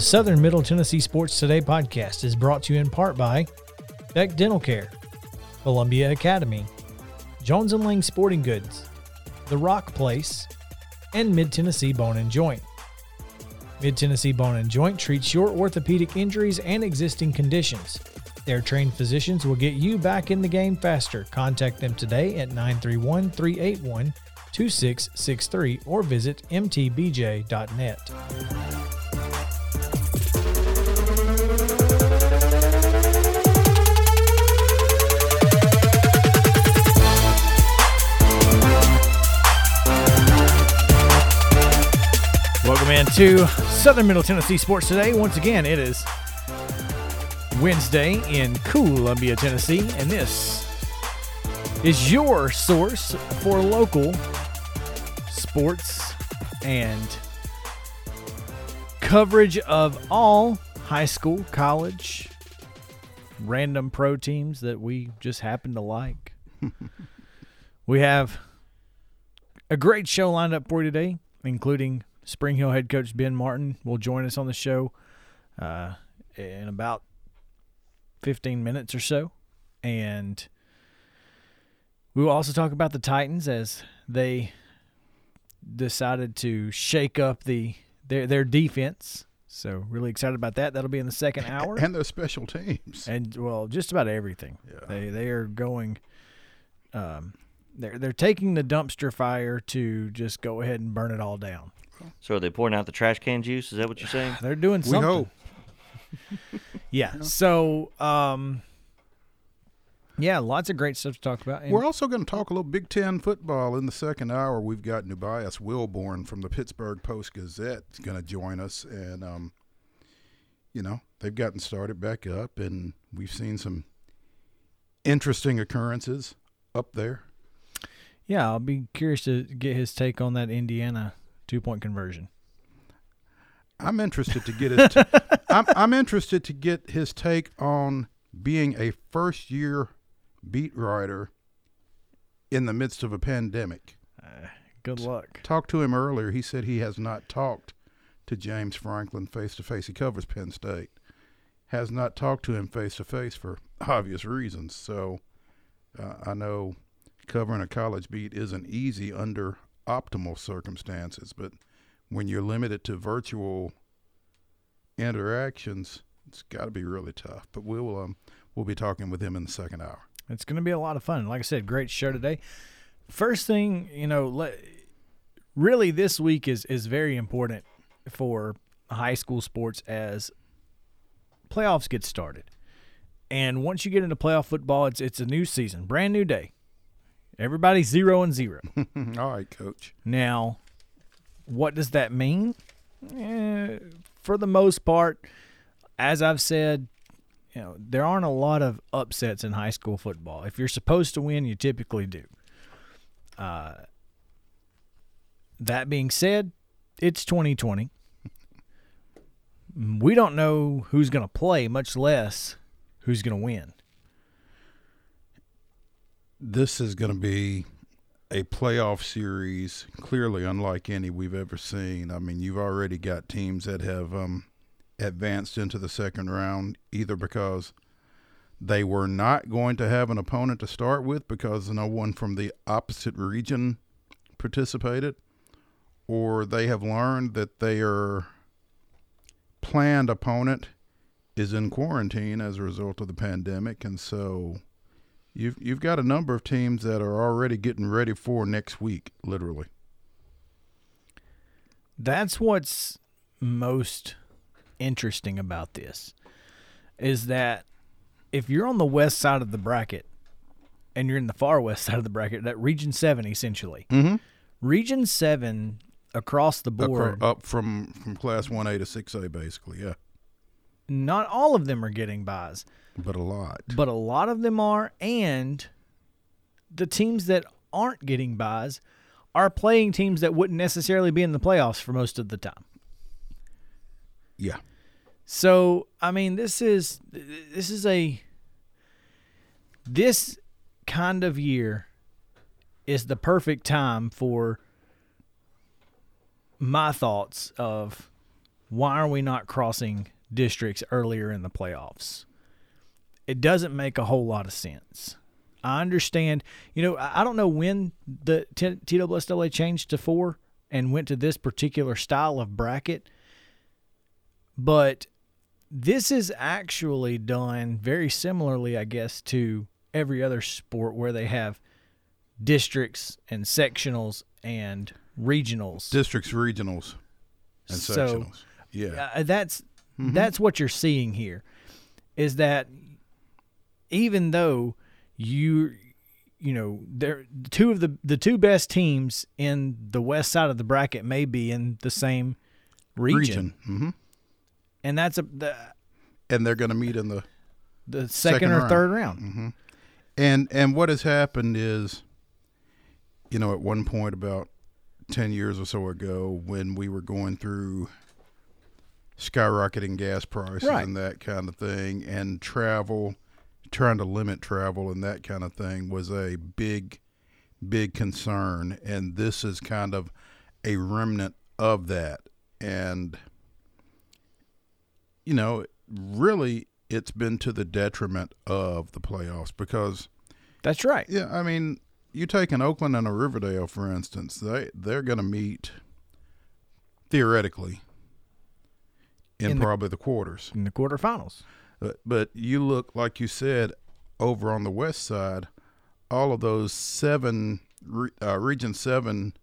The Southern Middle Tennessee Sports Today podcast is brought to you in part by Beck Dental Care, Columbia Academy, Jones and Lang Sporting Goods, The Rock Place, and Mid Tennessee Bone and Joint. Mid Tennessee Bone and Joint treats your orthopedic injuries and existing conditions. Their trained physicians will get you back in the game faster. Contact them today at 931 381 2663 or visit mtbj.net. Into Southern Middle Tennessee Sports Today. Once again, it is Wednesday in Columbia, Tennessee, and this is your source for local sports and coverage of all high school, college, random pro teams that we just happen to like. we have a great show lined up for you today, including Spring Hill head coach Ben Martin will join us on the show uh, in about 15 minutes or so. And we will also talk about the Titans as they decided to shake up the their their defense. So really excited about that. That'll be in the second hour. and their special teams. and well, just about everything. Yeah. They they are going. Um, they're they're taking the dumpster fire to just go ahead and burn it all down. So are they pouring out the trash can juice? Is that what you're saying? They're doing something. we something. hope. Yeah. So um, yeah, lots of great stuff to talk about. And We're also going to talk a little Big Ten football in the second hour. We've got Nubyjas Wilborn from the Pittsburgh Post Gazette going to join us, and um, you know they've gotten started back up, and we've seen some interesting occurrences up there. yeah, I'll be curious to get his take on that Indiana two point conversion. I'm interested to get his. T- I'm I'm interested to get his take on being a first year beat writer in the midst of a pandemic. Good luck. Talked to him earlier. He said he has not talked to James Franklin face to face. He covers Penn State. Has not talked to him face to face for obvious reasons. So uh, I know covering a college beat isn't easy under optimal circumstances, but when you're limited to virtual interactions, it's got to be really tough. But we'll um, we'll be talking with him in the second hour. It's going to be a lot of fun. Like I said, great show today. First thing, you know, really this week is is very important for high school sports as playoffs get started. And once you get into playoff football, it's it's a new season, brand new day. Everybody's zero and zero. All right, Coach. Now, what does that mean? Eh, for the most part, as I've said, you know, there aren't a lot of upsets in high school football. If you're supposed to win, you typically do. Uh, that being said, it's 2020. We don't know who's going to play, much less who's going to win. This is going to be a playoff series clearly unlike any we've ever seen. I mean, you've already got teams that have um, advanced into the second round either because they were not going to have an opponent to start with because no one from the opposite region participated, or they have learned that their planned opponent is in quarantine as a result of the pandemic, and so You've you've got a number of teams that are already getting ready for next week, literally. That's what's most interesting about this is that if you're on the west side of the bracket and you're in the far west side of the bracket, that region 7 essentially. Mm-hmm. Region 7 across the board, up from from class one A to six A, basically, yeah, not all of them are getting buys, but a lot. but a lot of them are and the teams that aren't getting buys are playing teams that wouldn't necessarily be in the playoffs for most of the time. Yeah, So I mean, this is this is a this kind of year is the perfect time for my thoughts of why are we not crossing districts earlier in the playoffs? It doesn't make a whole lot of sense. I understand, you know, I don't know when the T- TSSAA changed to four and went to this particular style of bracket, but this is actually done very similarly, I guess, to every other sport where they have districts and sectionals and regionals. Districts, regionals, and So, sectionals. Yeah. Uh, that's that's what you're seeing here is that even though you you know there two of the the two best teams in the west side of the bracket may be in the same region, hmm and that's a the, And they're going to meet in the the second, Second or round. third round. And and what has happened is, you know, at one point about ten years or so ago, when we were going through skyrocketing gas prices Right. and that kind of thing, and travel, trying to limit travel and that kind of thing was a big, big concern. And this is kind of a remnant of that. And you know, really, it's been to the detriment of the playoffs because that's right yeah, I mean, you take an Oakland and a Riverdale, for instance, they they're going to meet theoretically in, In probably the quarters. in the quarterfinals. But but you look like you said over on the west side, all of those seven uh, Region Seven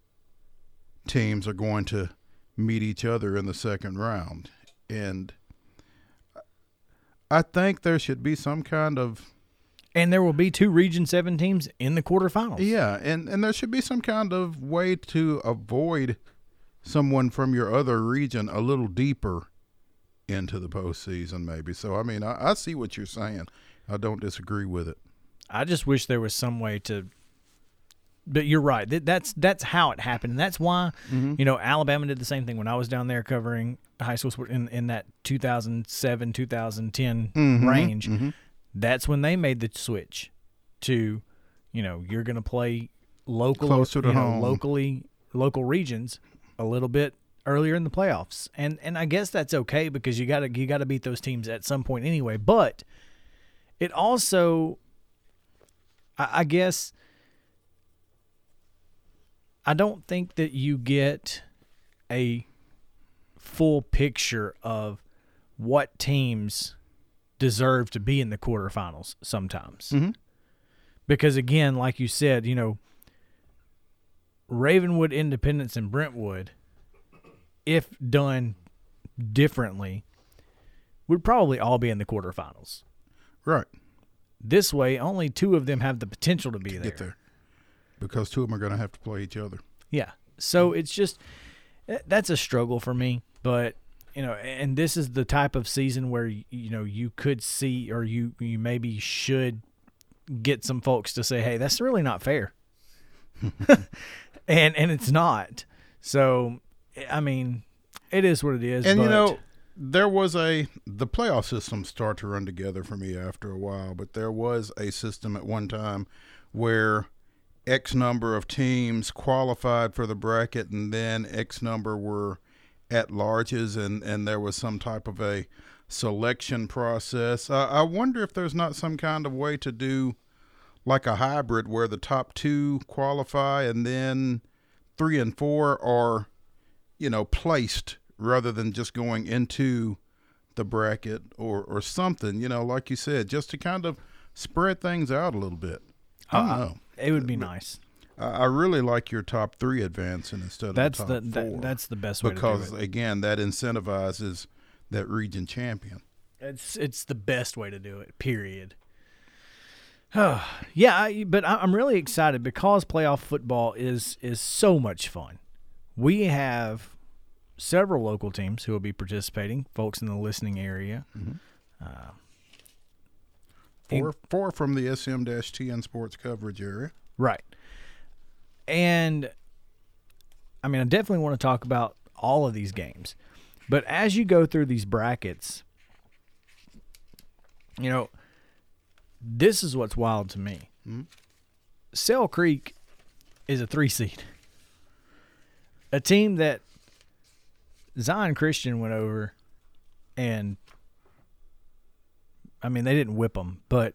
teams are going to meet each other in the second round, and I think there should be some kind of and there will be two region 7 teams in the quarterfinals. Yeah, and and there should be some kind of way to avoid someone from your other region a little deeper into the postseason, maybe. So I mean, I, I see what you're saying. I don't disagree with it. I just wish there was some way to. But you're right. That, that's that's how it happened, and that's why mm-hmm. you know Alabama did the same thing when I was down there covering high school sport in in that 2007 2010 mm-hmm. range. Mm-hmm. That's when they made the switch to, you know, you're going to play local, Closer to you know, home. locally local regions a little bit earlier in the playoffs, and and I guess that's okay because you got to you got to beat those teams at some point anyway. But it also I, I guess I don't think that you get a full picture of what teams deserve to be in the quarterfinals sometimes. Mhm. Because again, like you said, you know, Ravenwood, Independence, and Brentwood, if done differently, would probably all be in the quarterfinals. Right, This way, only two of them have the potential to be there. get there because two of them are going to have to play each other. Yeah. So it's just eh, that's a struggle for me, but you know, and this is the type of season where you know you could see or you you maybe should get some folks to say, "Hey, that's really not fair." and and it's not. So I mean, it is what it is. And you know, there was a the playoff system start to run together for me after a while, but there was a system at one time where X number of teams qualified for the bracket, and then X number were at larges, and and there was some type of a selection process. Uh, I wonder if there's not some kind of way to do like a hybrid where the top two qualify, and then three and four are you know, placed rather than just going into the bracket or, or something, you know, like you said, just to kind of spread things out a little bit. I don't Uh, know. it would be nice. I, really like your top three advancing instead of That's the the that, that's the best way because to do it. again, that incentivizes that region champion. It's it's the best way to do it. Period. yeah, I, but I- I'm really excited because playoff football is is so much fun. We have several local teams who will be participating. Folks in the listening area. Mm-hmm. Uh, four four from the SM-TN sports coverage area. Right. And I mean, I definitely want to talk about all of these games. But as you go through these brackets, you know, this is what's wild to me. Mm-hmm. Sale Creek is a three seed. A team that Zion Christian went over, and I mean they didn't whip them, but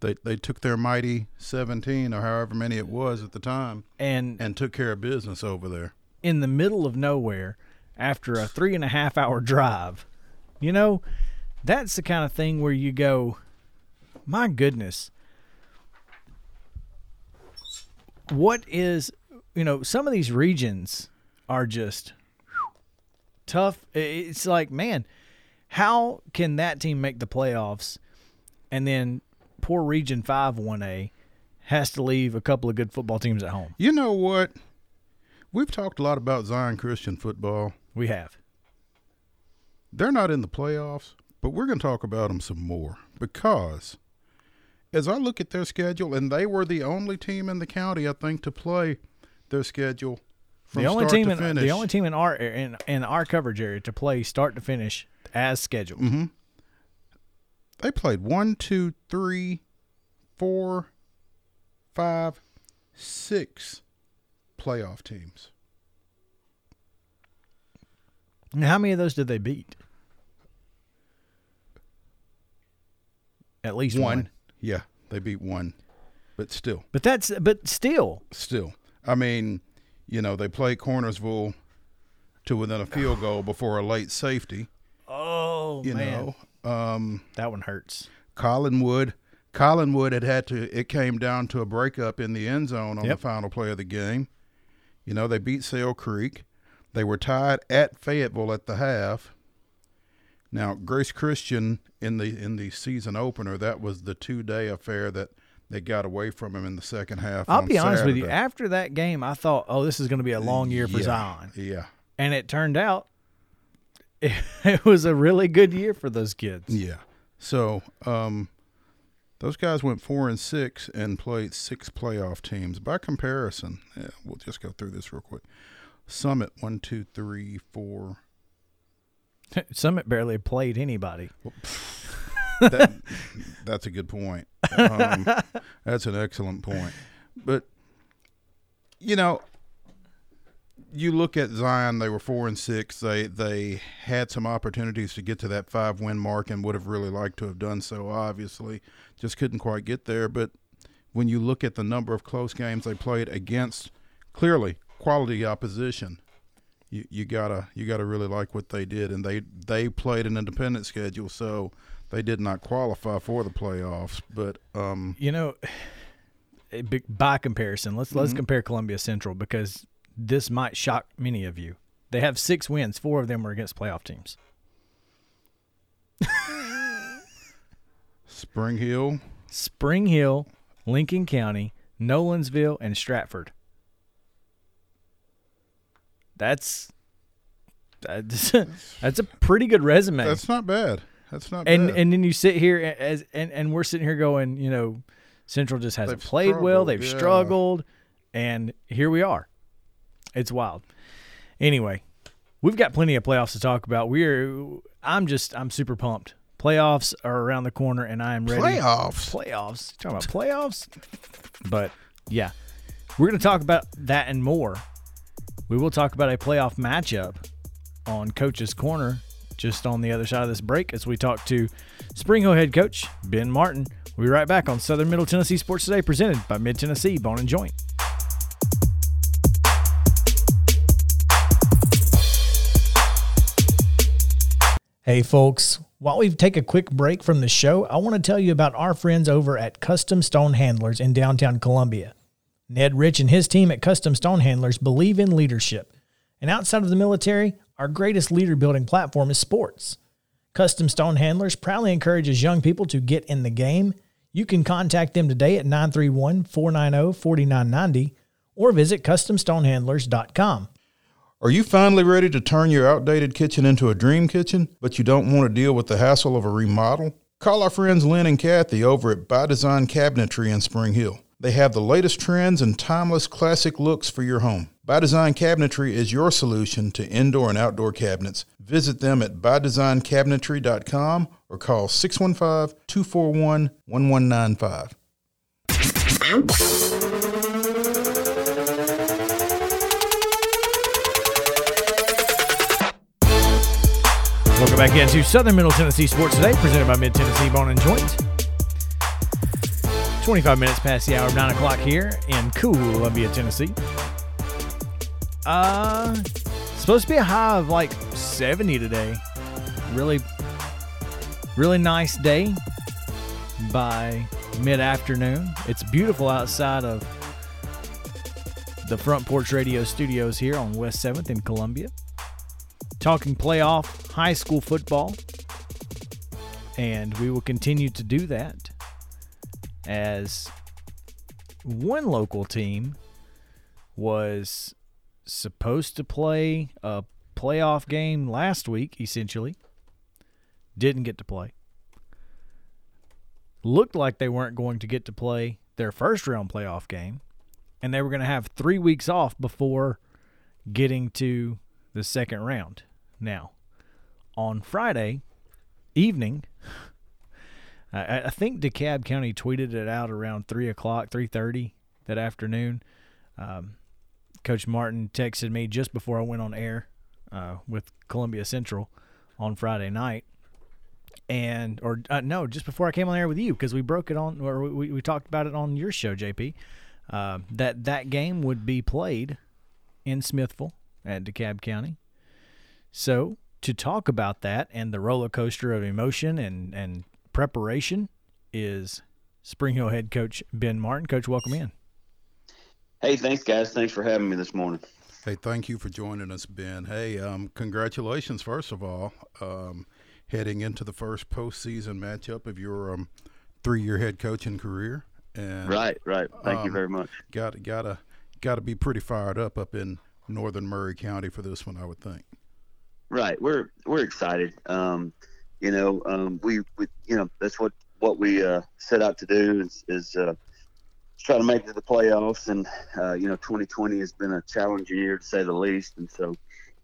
They they took their mighty 17 or however many it was at the time and and took care of business over there. in the middle of nowhere after a three and a half hour drive. You know, that's the kind of thing where you go, my goodness, what is, you know, some of these regions are just tough. It's like, man, how can that team make the playoffs and then poor Region 5 1A has to leave a couple of good football teams at home? You know what? We've talked a lot about Zion Christian football. We have. They're not in the playoffs, but we're going to talk about them some more because as I look at their schedule, and they were the only team in the county, I think, to play their schedule from the only start team to in finish. the only team in our in in our coverage area to play start to finish as scheduled. Mm-hmm. They played one, two, three, four, five, six playoff teams. Now, how many of those did they beat? At least one. One. Yeah, they beat one, but still, But that's but still, still. I mean, you know, they played Cornersville to within a field goal before a late safety. oh You man, know, um, that one hurts. Collinwood. Collinwood had had to. It came down to a breakup in the end zone on Yep. the final play of the game. You know, they beat Sale Creek. They were tied at Fayetteville at the half. Now, Grace Christian in the in the season opener, that was the two day affair that they got away from him in the second half. I'll be honest with you. After that game, I thought, oh, this is going to be a long year for yeah, Zion, Yeah, and it turned out it, it was a really good year for those kids. yeah. So, um, those guys went four and six and played six playoff teams. By comparison, yeah, we'll just go through this real quick. Summit one, two, three, four. Summit barely played anybody. That, that's a good point. Um, that's an excellent point. But you know, you look at Zion; they were four and six. They they had some opportunities to get to that five win mark and would have really liked to have done so. Obviously, just couldn't quite get there. But when you look at the number of close games they played against, clearly quality opposition. You, you gotta you gotta really like what they did, and they they played an independent schedule, so they did not qualify for the playoffs. But um, You know, eh, by comparison, let's let's compare Columbia Central because this might shock many of you. They have six wins. Four of them were against playoff teams. Spring Hill, Spring Hill, Lincoln County, Nolensville, and Stratford. That's that's, that's a pretty good resume. that's not bad. That's not and bad. and then you sit here as and, and we're sitting here going, you know, Central just hasn't They've played well. They've yeah. struggled, and here we are. It's wild. Anyway, we've got plenty of playoffs to talk about. We're I'm just I'm super pumped. Playoffs are around the corner, and I am ready. playoffs. Playoffs. Talking about playoffs, but yeah, we're going to talk about that and more. We will talk about a playoff matchup on Coach's Corner just on the other side of this break as we talk to Spring Hill head coach Ben Martin. We'll be right back on Southern Middle Tennessee Sports Today, presented by Mid Tennessee Bone and Joint. Hey, folks. While we take a quick break from the show, I want to tell you about our friends over at Custom Stone Handlers in downtown Columbia. Ned Rich and his team at Custom Stone Handlers believe in leadership. And outside of the military, our greatest leader building platform is sports. Custom Stone Handlers proudly encourages young people to get in the game. You can contact them today at 931 490 4990 or visit CustomStonehandlers.com. Are you finally ready to turn your outdated kitchen into a dream kitchen, but you don't want to deal with the hassle of a remodel? Call our friends Lynn and Kathy over at By Design Cabinetry in Spring Hill. They have the latest trends and timeless classic looks for your home. By Design Cabinetry is your solution to indoor and outdoor cabinets. Visit them at bydesignCabinetry.com or call 615 241 1195. back into Southern Middle Tennessee Sports Today, presented by Mid Tennessee Bone and Joint. 25 minutes past the hour of 9 o'clock here in Columbia, Tennessee. Uh, supposed to be a high of like 70 today. Really, really nice day by mid afternoon. It's beautiful outside of the Front Porch Radio studios here on West 7th in Columbia talking playoff high school football. And we will continue to do that as one local team was supposed to play a playoff game last week, essentially. Didn't get to play. Looked like they weren't going to get to play their first round playoff game. And they were going to have three weeks off before getting to the second round. Now, on Friday evening, I, I think DeKalb County tweeted it out around three o'clock, three thirty that afternoon. Um, Coach Martin texted me just before I went on air uh, with Columbia Central on Friday night, and or uh, no, just before I came on air with you because we broke it on or we, we talked about it on your show, JP. Uh, that that game would be played in Smithville at DeKalb County. So, to talk about that and the roller coaster of emotion and, and preparation is Spring Hill head coach Ben Martin. Coach, welcome in. Hey, thanks, guys. Thanks for having me this morning. Hey, thank you for joining us, Ben. Hey, um, congratulations, first of all, um, heading into the first postseason matchup of your um, three-year head coaching career. And right, right. Thank you um, very much. Got gotta gotta be pretty fired up up in northern Murray County for this one, I would think. Right. We're we're excited. Um, you know, um, we, we you know that's what what we uh, set out to do is is uh, try to make it to the playoffs. And uh, you know, 2020 has been a challenging year to say the least. And so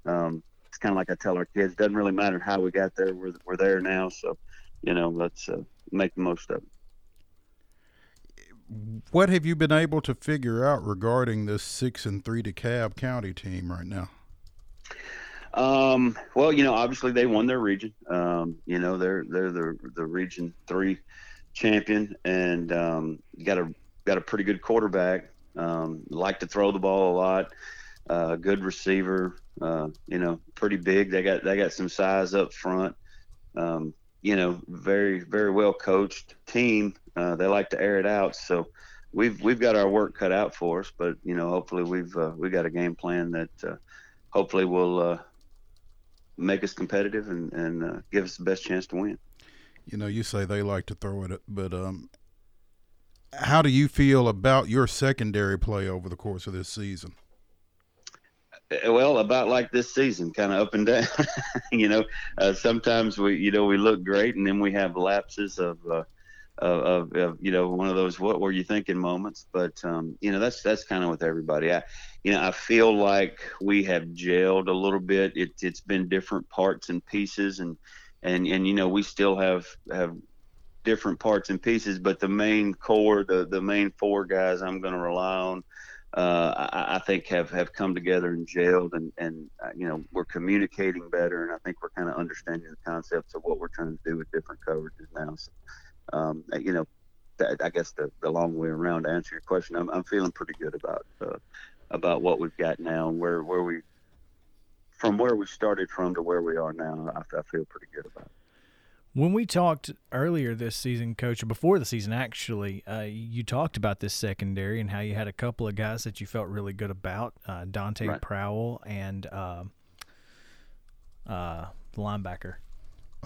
um, it's kind of like I tell our kids: doesn't really matter how we got there. We're we're there now. So you know, let's uh, make the most of it. What have you been able to figure out regarding this six and three DeKalb County team right now? Um, well, you know, obviously they won their region. Um, you know, they're they're the the region three champion, and um, got a got a pretty good quarterback. Um, like to throw the ball a lot. Uh, good receiver. Uh, you know, pretty big. They got they got some size up front. Um, you know, very very well coached team. Uh, they like to air it out. So we've we've got our work cut out for us. But you know, hopefully we've uh, we got a game plan that uh, hopefully will uh, make us competitive and, and uh, give us the best chance to win. You know, you say they like to throw it, but um, how do you feel about your secondary play over the course of this season? Uh, well, about like this season, kind of up and down. you know, uh, sometimes we, you know, we look great, and then we have lapses of uh, of, of, you know one of those what were you thinking moments. But um, you know that's that's kind of with everybody. I you know i feel like we have gelled a little bit. It, it's been different parts and pieces and and and you know we still have have different parts and pieces. But the main core the the main four guys i'm going to rely on uh, I, I, think have, have come together and gelled and, and uh, you know we're communicating better. And I think we're kind of understanding the concepts of what we're trying to do with different coverages now. So um, you know, that, I guess the, the long way around to answer your question, I'm, I'm feeling pretty good about uh, about what we've got now and where where we from where we started from to where we are now. I, I feel pretty good about it. When we talked earlier this season, coach, or before the season, actually, uh, you talked about this secondary and how you had a couple of guys that you felt really good about uh, Dante right. Prowell and uh, uh, the linebacker.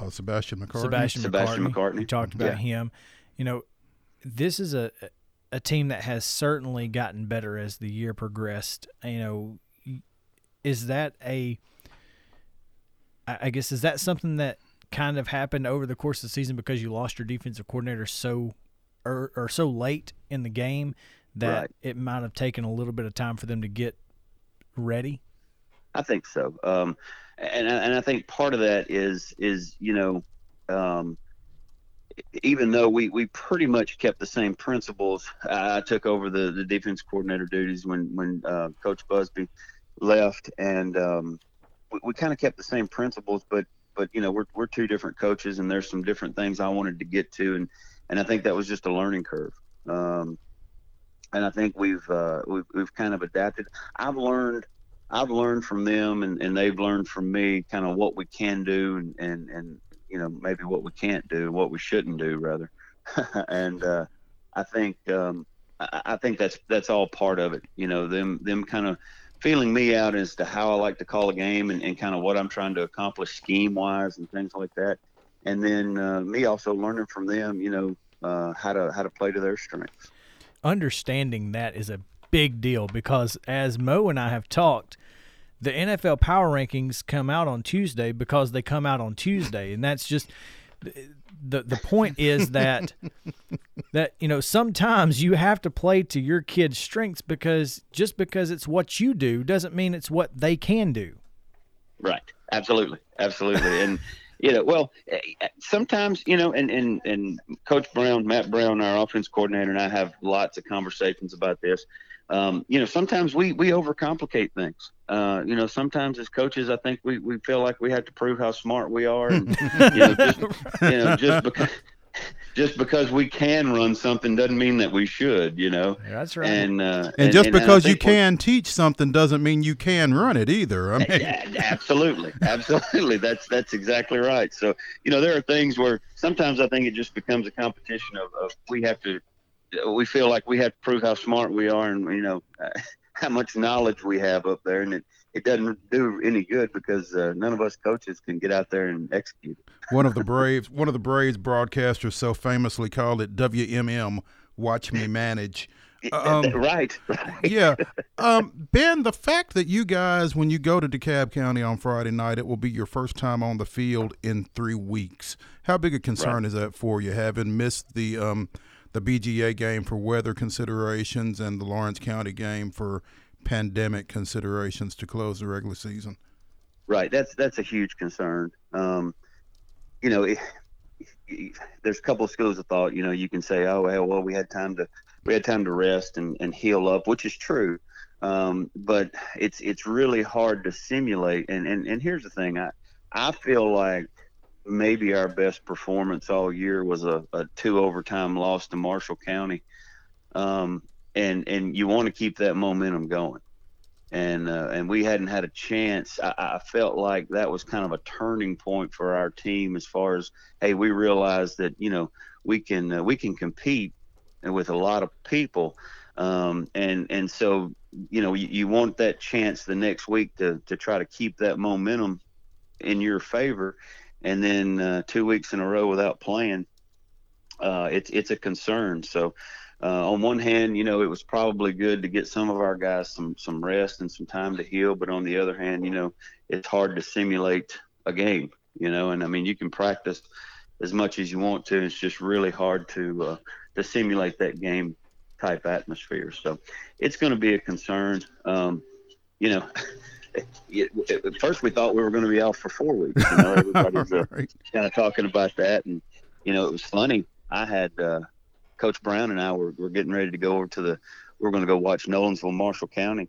Uh, Sebastian McCartney. Sebastian, Sebastian McCartney. McCartney. We talked about yeah. him. You know, this is a a team that has certainly gotten better as the year progressed. You know, is that a I guess is that something that kind of happened over the course of the season because you lost your defensive coordinator so or, or so late in the game that right. it might have taken a little bit of time for them to get ready? I think so. Um, and and I think part of that is is you know, um, even though we we pretty much kept the same principles, I took over the the defense coordinator duties when when uh, Coach Busby left, and um, we, we kind of kept the same principles, but but you know, we're we're two different coaches, and there's some different things I wanted to get to, and and I think that was just a learning curve. Um, and I think we've uh, we've we've kind of adapted. I've learned I've learned from them, and, and they've learned from me kind of what we can do, and and and you know maybe what we can't do, what we shouldn't do rather. and uh, I think um, I, I think that's that's all part of it. You know, them them kind of feeling me out as to how I like to call a game and, and kind of what I'm trying to accomplish scheme wise and things like that. And then uh, me also learning from them, you know, uh, how to how to play to their strengths. Understanding that is a big deal because as Mo and I have talked, the NFL power rankings come out on Tuesday because they come out on Tuesday, and that's just the the point is that that you know sometimes you have to play to your kids' strengths because just because it's what you do doesn't mean it's what they can do. Right. Absolutely. Absolutely. and you know, well, eh, sometimes you know, and and and Coach Brown, Matt Brown, our offense coordinator, and I have lots of conversations about this um, you know, sometimes we we overcomplicate things. Uh, you know, sometimes as coaches, I think we, we feel like we have to prove how smart we are, and you know, just, you know, just because just because we can run something doesn't mean that we should. You know, that's right. And uh, and, and just and, because and you can teach something doesn't mean you can run it either. I mean, absolutely, absolutely. That's that's exactly right. So you know, there are things where sometimes I think it just becomes a competition of, of we have to we feel like we have to prove how smart we are and you know how much knowledge we have up there, and it it doesn't do any good because uh, none of us coaches can get out there and execute. One of the Braves, one of the Braves broadcasters, so famously called it WMM. Watch me manage. Um, right, right. yeah. Um, ben, the fact that you guys, when you go to DeKalb County on Friday night, it will be your first time on the field in three weeks. How big a concern right. is that for you, having missed the um, the BGA game for weather considerations and the Lawrence County game for pandemic considerations to close the regular season. Right. That's that's a huge concern. Um, you know, it, there's a couple of schools of thought. You know, you can say, oh, well, well, we had time to we had time to rest and, and heal up, which is true. Um, but it's it's really hard to simulate. And, and and here's the thing, I I feel like maybe our best performance all year was a, a two overtime loss to Marshall County. Um, and and you want to keep that momentum going. And uh, and we hadn't had a chance. I, I, felt like that was kind of a turning point for our team as far as hey, we realized that you know we can uh, we can compete with a lot of people. Um, and and so you know you, you want that chance the next week to to try to keep that momentum in your favor and then uh, two weeks in a row without playing, uh, it's it's a concern. So, uh, on one hand, you know, it was probably good to get some of our guys some some rest and some time to heal, but on the other hand, you know, it's hard to simulate a game. You know, and I mean, you can practice as much as you want to. It's just really hard to uh, to simulate that game type atmosphere. So, it's going to be a concern. Um, you know. at first we thought we were going to be out for four weeks. You know, everybody's uh, right. kind of talking about that, and you know, it was funny. I had uh, Coach Brown and I were, were getting ready to go over to the. We are going to go watch Nolensville, Marshall County,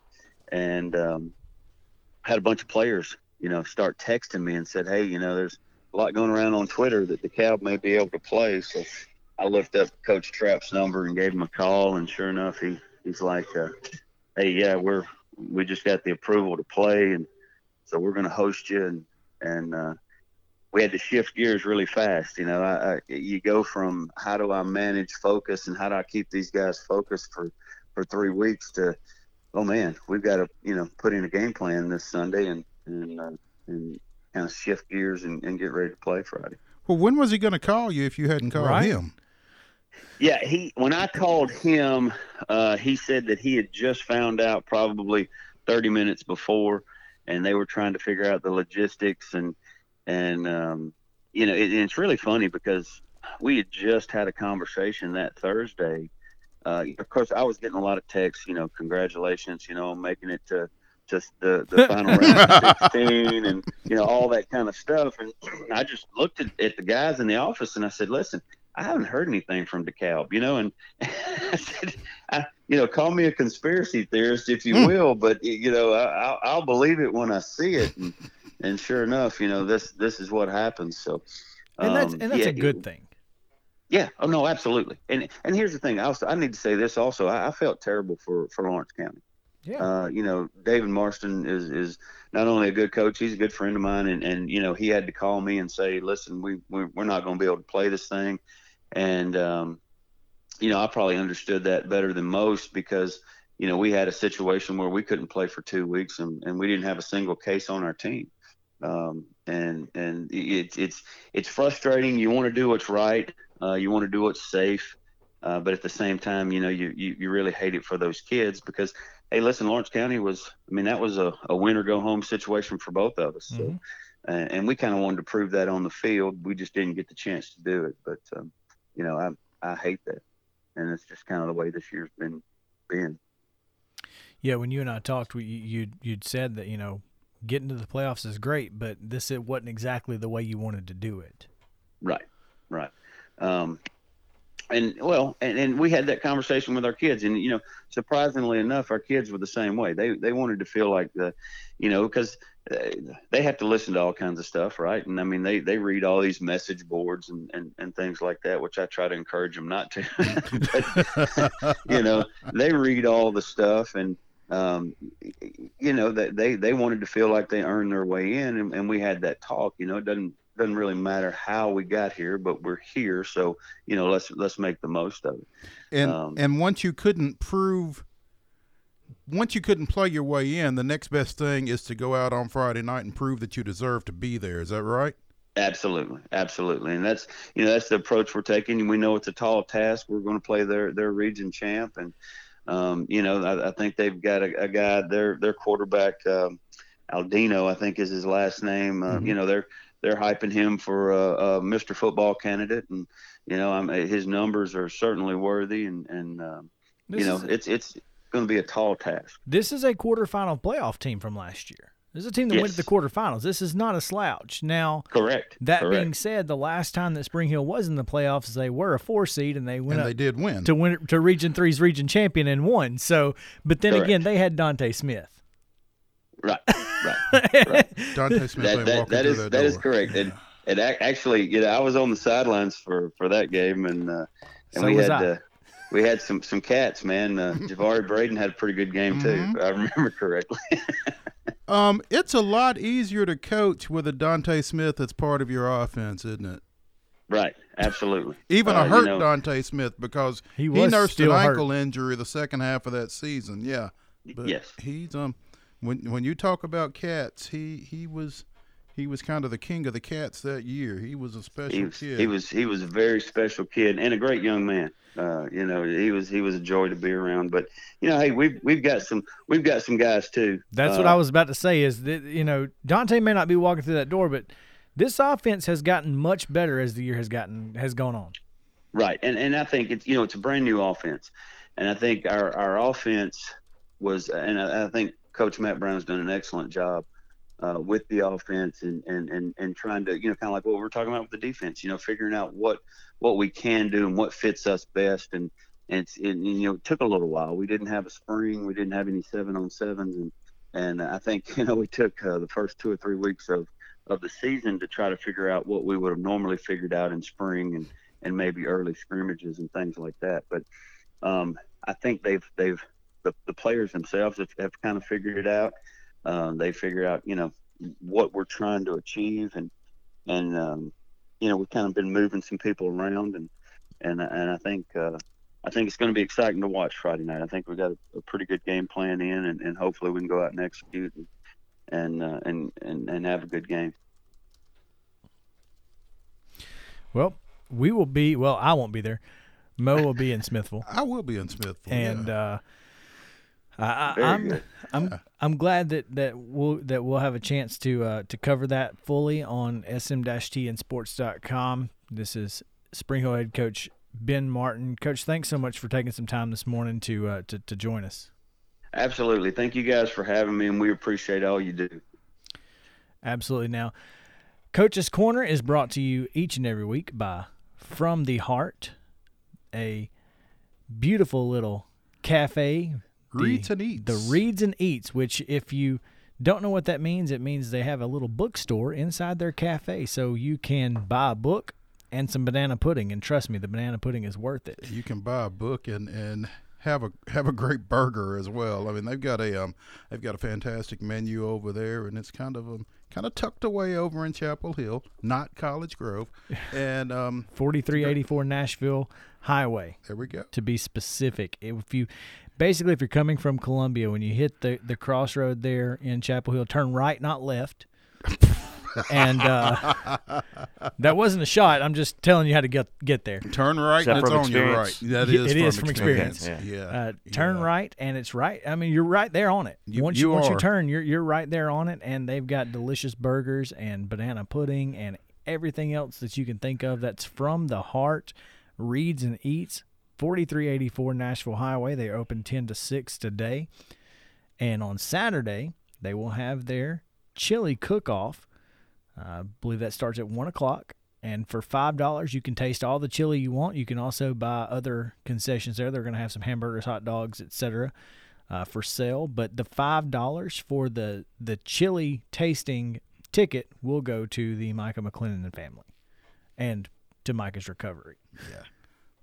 and um, had a bunch of players, you know, start texting me and said, "Hey, you know, there's a lot going around on Twitter that DeKalb may be able to play." So I looked up Coach Trapp's number and gave him a call, and sure enough, he he's like, uh, "Hey, yeah, we're we just got the approval to play, and so we're going to host you. And and uh, we had to shift gears really fast. You know, I, I, you go from how do I manage focus and how do I keep these guys focused for for three weeks to oh man, we've got to you know put in a game plan this Sunday and and uh, and kind of shift gears and, and get ready to play Friday. Well, when was he going to call you if you hadn't called right. him? Yeah, he when I called him, uh, he said that he had just found out probably 30 minutes before, and they were trying to figure out the logistics and and um, you know it, it's really funny because we had just had a conversation that Thursday. Uh, of course, I was getting a lot of texts, you know, congratulations, you know, making it to just the, the final round of 16 and, you know, all that kind of stuff. And I just looked at, at the guys in the office and I said, listen, I haven't heard anything from DeKalb, you know, and I said, I, you know, call me a conspiracy theorist if you hmm. will, but you know, I, will believe it when I see it. And, and sure enough, you know this this is what happens. So, and that's um, and that's yeah, a good thing. Yeah. Oh no, absolutely. And and here's the thing. I also I need to say this also. I, I felt terrible for for Lawrence County. Yeah. Uh, you know, David Marston is is not only a good coach, he's a good friend of mine, and and you know he had to call me and say, listen, we we're not going to be able to play this thing, and um, you know I probably understood that better than most because you know we had a situation where we couldn't play for two weeks and, and we didn't have a single case on our team, um, and and it's it's it's frustrating. You want to do what's right, uh, you want to do what's safe. Uh, but at the same time, you know, you, you, you really hate it for those kids because hey, listen, Lawrence County was, I mean, that was a, a win or go home situation for both of us. So, Mhm. and, and we kind of wanted to prove that on the field. We just didn't get the chance to do it. But, um, you know, I, I hate that. And it's just kind of the way this year's been, been. Yeah, when you and I talked, we, you you'd said that you know getting to the playoffs is great, but this it wasn't exactly the way you wanted to do it. Right. Right. Um, and well, and, and we had that conversation with our kids, and you know, surprisingly enough, our kids were the same way. They they wanted to feel like the, you know, because they have to listen to all kinds of stuff, right? And I mean, they they read all these message boards and and, and things like that, which I try to encourage them not to. but, you know, they read all the stuff, and um, you know, that they they wanted to feel like they earned their way in, and, and we had that talk. You know, it doesn't doesn't really matter how we got here, but we're here, so you know, let's let's make the most of it. And Um, and once you couldn't prove, once you couldn't play your way in, the next best thing is to go out on Friday night and prove that you deserve to be there. Is that right? Absolutely, absolutely, and that's you know that's the approach we're taking. We know it's a tall task. We're going to play their their region champ, and um, you know I, I think they've got a, a guy their their quarterback um, Aldino I think is his last name. Uh, Mhm. You know they're they're hyping him for a, a Mr. Football candidate, and you know I'm, his numbers are certainly worthy, and and um, you know is, it's it's going to be a tall task. this is a quarterfinal playoff team from last year. This is a team that went to the Yes. quarterfinals. This is not a slouch. Now Correct. that Correct. being said, the last time that Spring Hill was in the playoffs, they were a four seed and they went and they did win. to win to Region Three's region champion and won. So, but then Correct. again, they had Dante Smith. right. Right. Dante Smith that, ain't that, walking that through is that that is correct. And and actually, you know, I was on the sidelines for for that game, and uh, and So we was had I. uh, we had some some cats, man. Uh, Javari Braden had a pretty good game too. Mhm. If I remember correctly. Um, it's a lot easier to coach with a Dante Smith that's part of your offense, isn't it? right. Absolutely. Even Uh, a you hurt know- Dante Smith because He he, was nursed an still hurt. ankle injury the second half of that season. Yeah, but yes. he's um when when you talk about cats, he he was he was kind of the king of the cats that year. He was a special He was, kid. he was he was a very special kid and a great young man. Uh, you know, he was he was a joy to be around. But you know, hey, we've we've got some we've got some guys too. That's what Uh, I was about to say. Is that you know Dante may not be walking through that door, but this offense has gotten much better as the year has gotten has gone on. Right, and and I think it's you know it's a brand new offense, and I think our our offense was, and I, I think Coach Matt Brown's done an excellent job uh, with the offense and and and and trying to you know kind of like what we're talking about with the defense, you know, figuring out what what we can do and what fits us best, and and it's and, you know it took a little while. We didn't have a spring, we didn't have any seven on sevens, and and I think you know we took uh, the first two or three weeks of of the season to try to figure out what we would have normally figured out in spring and and maybe early scrimmages and things like that. But um, I think they've they've the, the players themselves have, have kind of figured it out. Um, they figure out you know what we're trying to achieve and and um, you know we've kind of been moving some people around and and and I think uh, I think it's going to be exciting to watch Friday night. I think we've got a, a pretty good game plan in and, and hopefully we can go out and execute and and, uh, and and and have a good game. Well, we will be. Well, I won't be there. Mo will be in Smithville, I will be in Smithville. and yeah. uh, I, I, Very I'm good. I'm I'm glad that that we'll that we'll have a chance to uh, to cover that fully on sm-tnsports.com. This is Spring Hill head coach Ben Martin. Coach, thanks so much for taking some time this morning to uh, to to join us. Absolutely. Thank you guys for having me, and we appreciate all you do. Absolutely. Now, Coach's Corner is brought to you each and every week by From the Heart, a beautiful little cafe. The- Reads and Eats. The Reads and Eats, which if you Don't know what that means? It means they have a little bookstore inside their cafe, so you can buy a book and some banana pudding. And trust me, the banana pudding is worth it. You can buy a book and and have a have a great burger as well. I mean, they've got a um they've got a fantastic menu over there, and it's kind of um kind of tucked away over in Chapel Hill, not College Grove, and um 4384 Nashville Highway. there we go. to be specific. If you basically if you're coming from Columbia, when you hit the the crossroad there in Chapel Hill, turn right, not left. and uh, that wasn't a shot. I'm just telling you how to get get there. Turn right, that and it's from on your right. experience? That Yeah, it from is from experience. Yeah. Uh, turn Yeah. right, and it's right. I mean, you're right there on it. You- once you once you turn, you're you're right there on it, and they've got delicious burgers and banana pudding and everything else that you can think of. That's from the heart. Reads and eats. 4384 Nashville Highway. They open 10 to 6 today. And on Saturday, they will have their chili cook off. I believe that starts at 1 o'clock. And for $5, you can taste all the chili you want. You can also buy other concessions there. They're going to have some hamburgers, hot dogs, etc. Uh, for sale. But the $5 for the, the chili tasting ticket will go to the Micah McLennan family and to Micah's recovery. Yeah.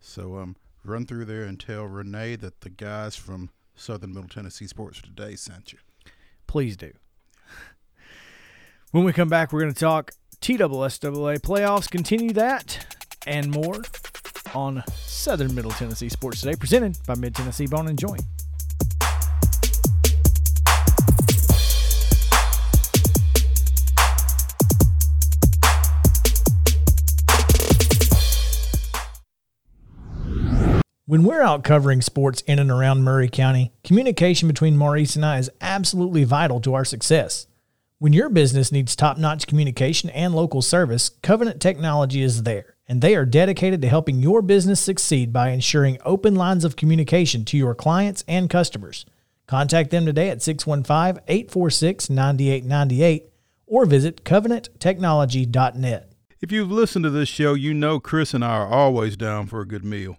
So um, run through there and tell Renee that the guys from Southern Middle Tennessee Sports Today sent you. please do. When we come back, we're going to talk TSSAA playoffs, continue that and more on Southern Middle Tennessee Sports Today, presented by Mid Tennessee Bone and Joint. When we're out covering sports in and around Maury County, communication between Maurice and I is absolutely vital to our success. When your business needs top notch communication and local service, Covenant Technology is there, and they are dedicated to helping your business succeed by ensuring open lines of communication to your clients and customers. Contact them today at 615 846 9898 or visit covenanttechnology.net. If you've listened to this show, you know Chris and I are always down for a good meal.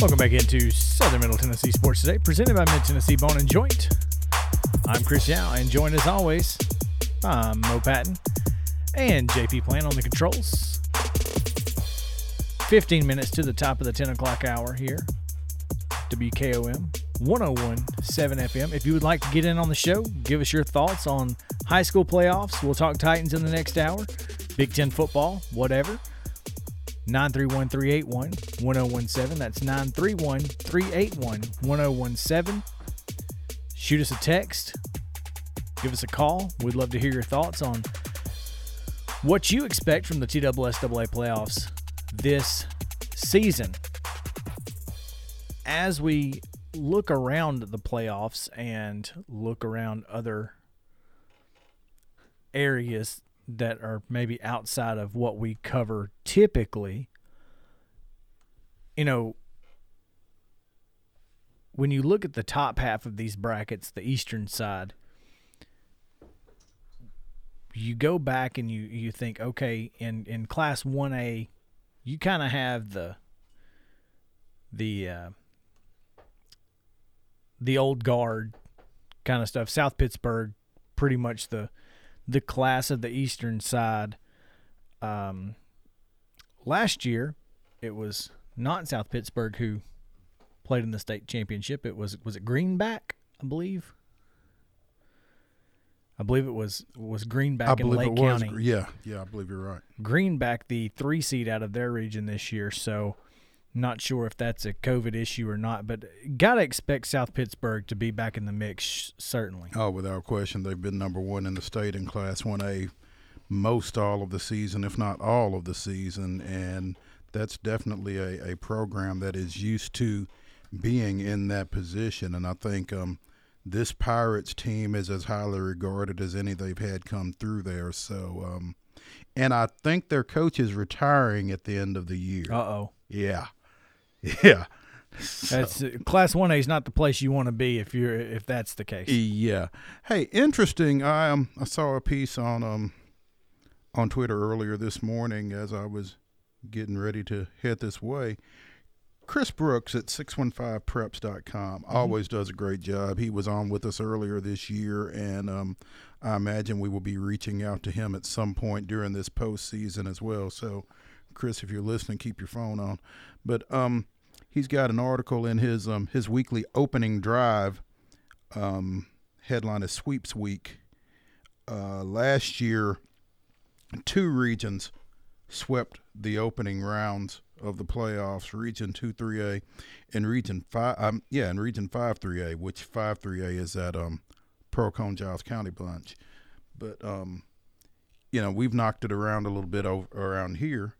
Welcome back into Southern Middle Tennessee Sports Today, presented by Mid Tennessee Bone and Joint. I'm Chris Yao, and joined as always, I'm Mo Patton and JP Plan on the controls. 15 minutes to the top of the 10 o'clock hour here. WKOM 1017 FM. If you would like to get in on the show, give us your thoughts on high school playoffs. We'll talk Titans in the next hour, Big Ten football, whatever. 931 381 1017. That's 931 381 1017. Shoot us a text. Give us a call. We'd love to hear your thoughts on what you expect from the TSSAA playoffs this season. As we look around the playoffs and look around other areas that are maybe outside of what we cover typically, you know, when you look at the top half of these brackets, the eastern side, you go back and you you think, okay, in in class 1A, you kind of have the the uh, the old guard kind of stuff. South Pittsburg, pretty much the the class of the eastern side. Um, last year, it was not South Pittsburg who played in the state championship. It was was it Greenback, I believe. I believe it was was Greenback I in Lake it was. County. Yeah, yeah, I believe you're right. Greenback, the three seed out of their region this year. So, not sure if that's a COVID issue or not, but gotta expect South Pittsburg to be back in the mix, certainly. Oh, without question, they've been number one in the state in Class 1A most all of the season, if not all of the season. And that's definitely a, a program that is used to being in that position. And I think um, this Pirates team is as highly regarded as any they've had come through there. So, um, and I think their coach is retiring at the end of the year. Uh oh. Yeah, yeah. So- That's uh, Class One A is not the place you want to be if you're if that's the case. Yeah. Hey, interesting. I um I saw a piece on um on Twitter earlier this morning as I was getting ready to head this way. Chris Brooks at 615preps.com always does a great job. He was on with us earlier this year, and um, I imagine we will be reaching out to him at some point during this postseason as well. So, Chris, if you're listening, keep your phone on. But um, he's got an article in his um, his weekly opening drive um, headline is Sweeps Week. Uh, last year, two regions swept the opening rounds of the playoffs: Region Two, Three A, and Region Five. Um, yeah, and Region Five, Three A, which Five, Three A is that um, Pearl-Cohn Giles County bunch. But um, you know, we've knocked it around a little bit over, around here.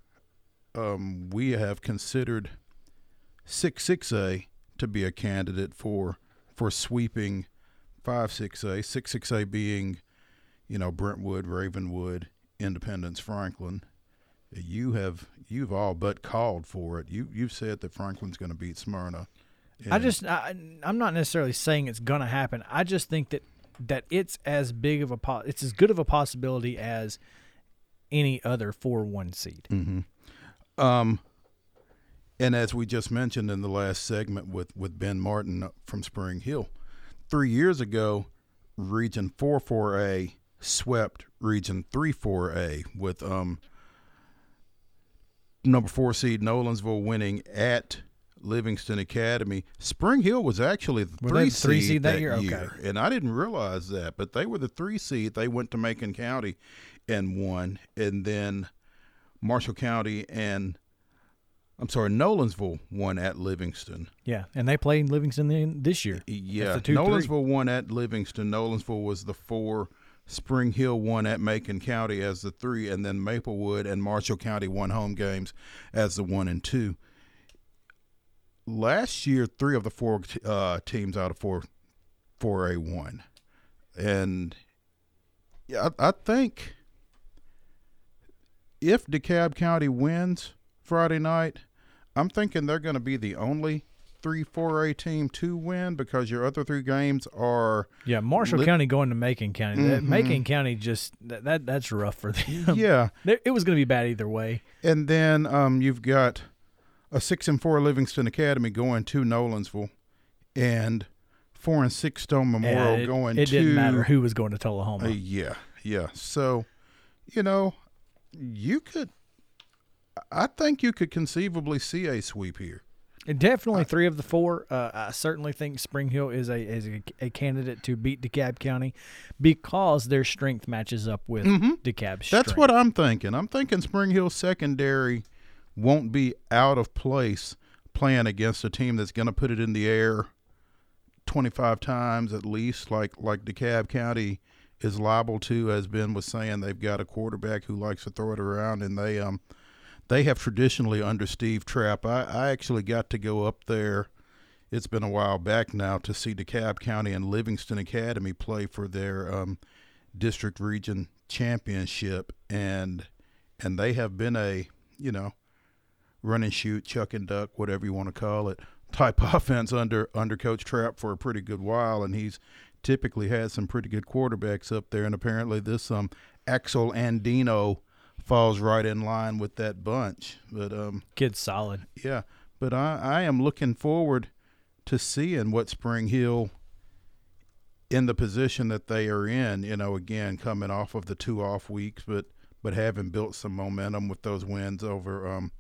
Um, we have considered six six A to be a candidate for for sweeping five six A, six six A being, you know, Brentwood, Ravenwood, Independence, Franklin. You have you've all but called for it. You you've said that Franklin's going to beat Smyrna. I just I, I'm not necessarily saying it's gonna happen. I just think that that it's as big of a po- it's as good of a possibility as any other four one seed. Um, and as we just mentioned in the last segment with, with Ben Martin from Spring Hill, three years ago, Region 4 4A swept Region 3 4A with um, number four seed Nolensville winning at Livingston Academy. Spring Hill was actually the three, three seed, seed that that year? year, Okay. and I didn't realize that, but they were the three seed. They went to Macon County and won, and then Marshall County and I'm sorry, Nolensville won at Livingston. Yeah, and they played Livingston in this year. Yeah, the two, three. Nolensville won at Livingston. Nolensville was the four. Spring Hill won at Macon County as the three, and then Maplewood and Marshall County won home games as the one and two. Last year, three of the four uh, teams out of four, four A one, and yeah, I, I think if DeKalb County wins Friday night, I'm thinking they're going to be the only three 4A team to win because your other three games are Yeah, Marshall County going to Macon County. That Mhm. Macon County just that, that that's rough for them. yeah, it was going to be bad either way. and then um, you've got a six and four Livingston Academy going to Nolensville, and four and six Stone Memorial Yeah, it, going it to didn't matter who was going to Tullahoma. Uh, yeah, yeah. So, you know, you could. I think you could conceivably see a sweep here. And definitely three of the four. Uh, I certainly think Spring Hill is a is a, a candidate to beat DeKalb County because their strength matches up with DeKalb's. That's strength. what I'm thinking. I'm thinking Spring Hill secondary won't be out of place playing against a team that's going to put it in the air 25 times at least, like like DeKalb County is liable to, as Ben was saying. They've got a quarterback who likes to throw it around, and they um they have traditionally under Steve Trapp. I, I actually got to go up there. It's been a while back now to see DeKalb County and Livingston Academy play for their um, district region championship, and and they have been a you know run and shoot, chuck and duck, whatever you want to call it, type offense under under Coach Trapp for a pretty good while, and he's typically had some pretty good quarterbacks up there, and apparently this um Axel Andino falls right in line with that bunch. But um kid's solid. yeah, but I I am looking forward to seeing what Spring Hill in the position that they are in, you know, again coming off of the two off weeks, but but having built some momentum with those wins over um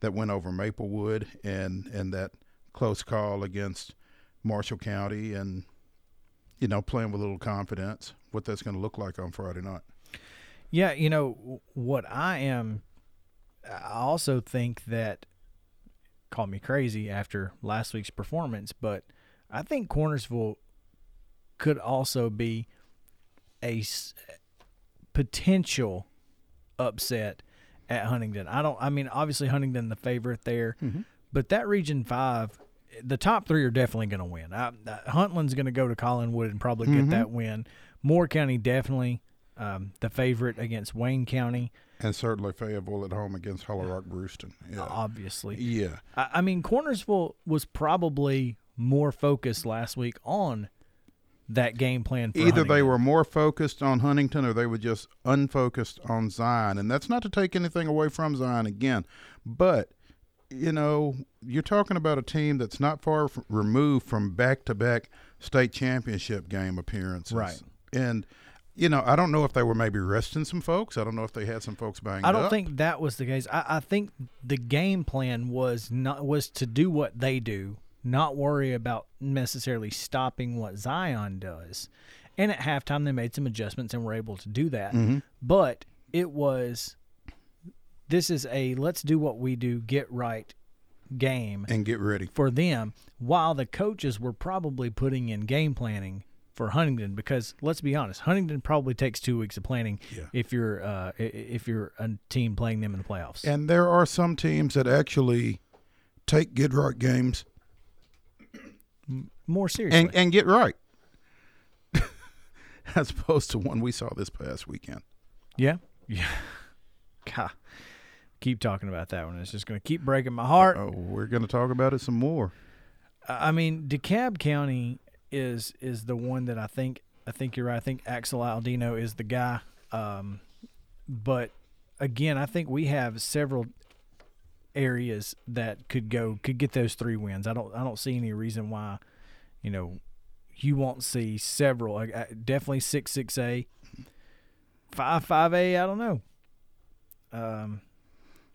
that went over Maplewood and and that close call against Marshall County and you know playing with a little confidence what that's going to look like on Friday night. Yeah, you know what I am. I also think that call me crazy after last week's performance, but I think Cornersville could also be a s- potential upset at Huntingdon. I don't. I mean, obviously Huntingdon the favorite there, mm-hmm. but that Region Five the top three are definitely going to win. I, Huntland's going to go to Collinwood and probably get mm-hmm. that win. Moore County definitely um, the favorite against Wayne County, And certainly Fayetteville at home against Hollow Rock Bruceton. Yeah. obviously. yeah. I, I mean, Cornersville was probably more focused last week on that game plan. For Either they were more focused on Huntingdon or they were just unfocused on Zion. And that's not to take anything away from Zion again. But, you know, you're talking about a team that's not far f- removed from back to back state championship game appearances. Right. And, you know, I don't know if they were maybe resting some folks. I don't know if they had some folks banged I don't up. think that was the case. I, I think the game plan was not was to do what they do, not worry about necessarily stopping what Zion does. And at halftime, they made some adjustments and were able to do that. Mm-hmm. But it was this is a let's do what we do, get right game And get ready. for them, while the coaches were probably putting in game planning for Huntingdon because let's be honest, Huntingdon probably takes two weeks of planning Yeah. if you're uh, if you're a team playing them in the playoffs. And there are some teams that actually take right games More seriously, and, and get right. As opposed to one we saw this past weekend. yeah, yeah. God, keep talking about that one. It's just going to keep breaking my heart. Oh, we're going to talk about it some more. I mean, DeKalb County is is the one that I think I think you're right. I think Axel Aldino is the guy. Um, but again, I think we have several areas that could go could get those three wins. I don't I don't see any reason why, you know, you won't see several. Uh, definitely six six A, five five A. I don't know. Um,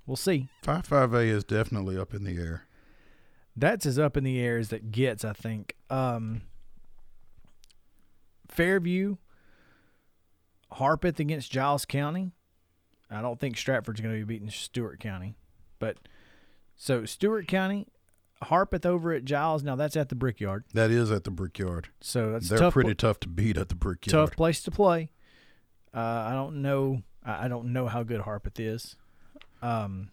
we'll see. Five five A is definitely up in the air. that's as up in the air as that gets, I think. Um, Fairview, Harpeth against Giles County. I don't think Stratford's going to be beating Stewart County, but so Stewart County, Harpeth over at Giles. Now that's at the Brickyard, That is at the Brickyard. so that's They're tough, pretty tough to beat at the Brickyard. tough place to play. Uh, I don't know. I don't know how good Harpeth is, um,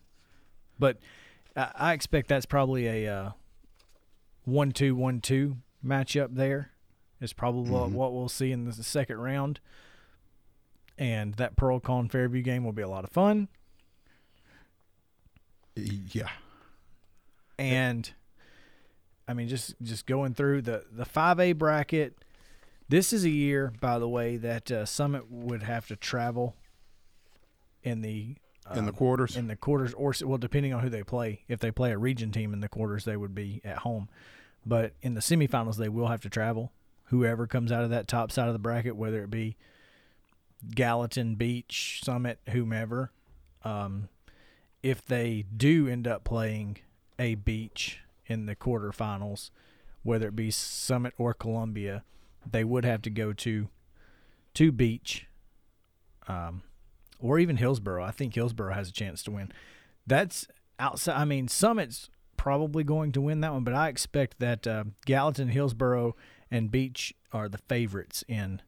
but I, I expect that's probably a uh, one-two, one-two matchup. There is probably what, what we'll see in the second round, and that Pearl-Cohn Fairview game will be a lot of fun. Yeah. and I mean just just going through the the five A bracket. This is a year, by the way, that uh, Summit would have to travel in the In the um, quarters. in the quarters, or well, depending on who they play. If they play a region team in the quarters, they would be at home. But in the semifinals, they will have to travel. Whoever comes out of that top side of the bracket, whether it be Gallatin, Beech, Summit, whomever, um, if they do end up playing a Beech in the quarterfinals, whether it be Summit or Columbia, they would have to go to to Beech, um, or even Hillsboro. I think Hillsboro has a chance to win. That's outside. I mean, Summit's probably going to win that one, but I expect that uh, Gallatin, Hillsboro, and Beech are the favorites in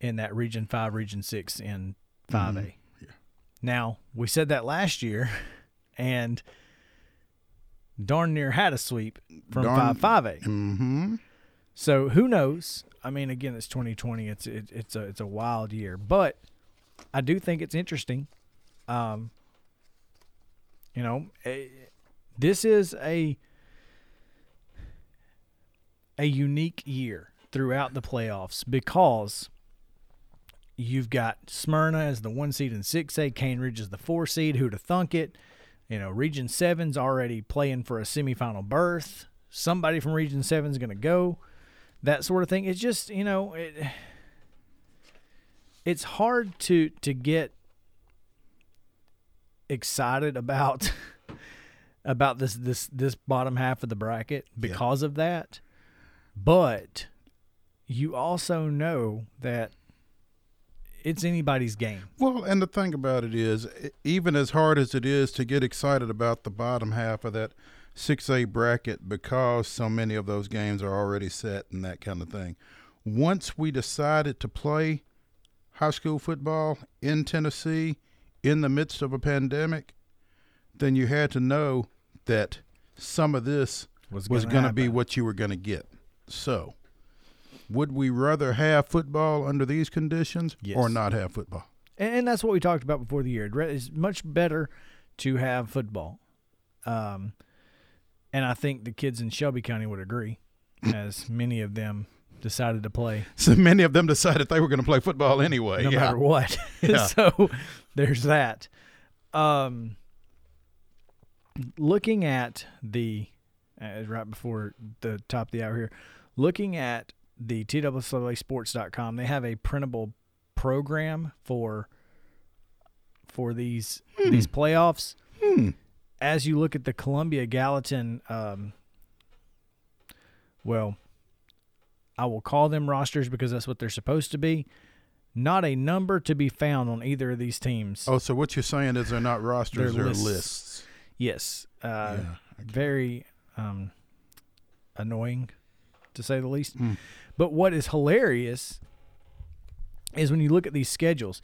in that Region Five, Region Six, and 5 A. Now we said that last year, and darn near had a sweep from Darn- five five A. Mm-hmm. So who knows? I mean, again, it's 2020. It's it, it's a it's a wild year, but I do think it's interesting. Um, you know, eh, this is a a unique year throughout the playoffs because you've got Smyrna as the one seed in 6A, Cane Ridge is the four seed. who to thunk it? You know, Region 7's already playing for a semifinal berth. Somebody from Region 7's going to go. That sort of thing. It's just, you know, it, it's hard to to get excited about about this this this bottom half of the bracket because of that. But you also know that it's anybody's game. Well, and the thing about it is, even as hard as it is to get excited about the bottom half of that 6A bracket because so many of those games are already set and that kind of thing, once we decided to play high school football in Tennessee in the midst of a pandemic, then you had to know that some of this was was gonna be what you were going to get. So, would we rather have football under these conditions Yes. or not have football? And, that's what we talked about before the year. It's much better to have football. Um, and I think the kids in Shelby County would agree, as many of them decided to play So many of them decided they were going to play football anyway. no yeah. matter what. Yeah. so there's that. Um, looking at the uh, right before the top of the hour here, looking at the tssaasports.com, they have a printable program for for these these playoffs. Hmm. As you look at the Columbia Gallatin, um, well, I will call them rosters because that's what they're supposed to be. Not a number to be found on either of these teams. Oh, so what you're saying is they're not rosters, They're they're lists. lists. Yes, uh, Yeah, very um, annoying to say the least. Mm. But what is hilarious is when you look at these schedules.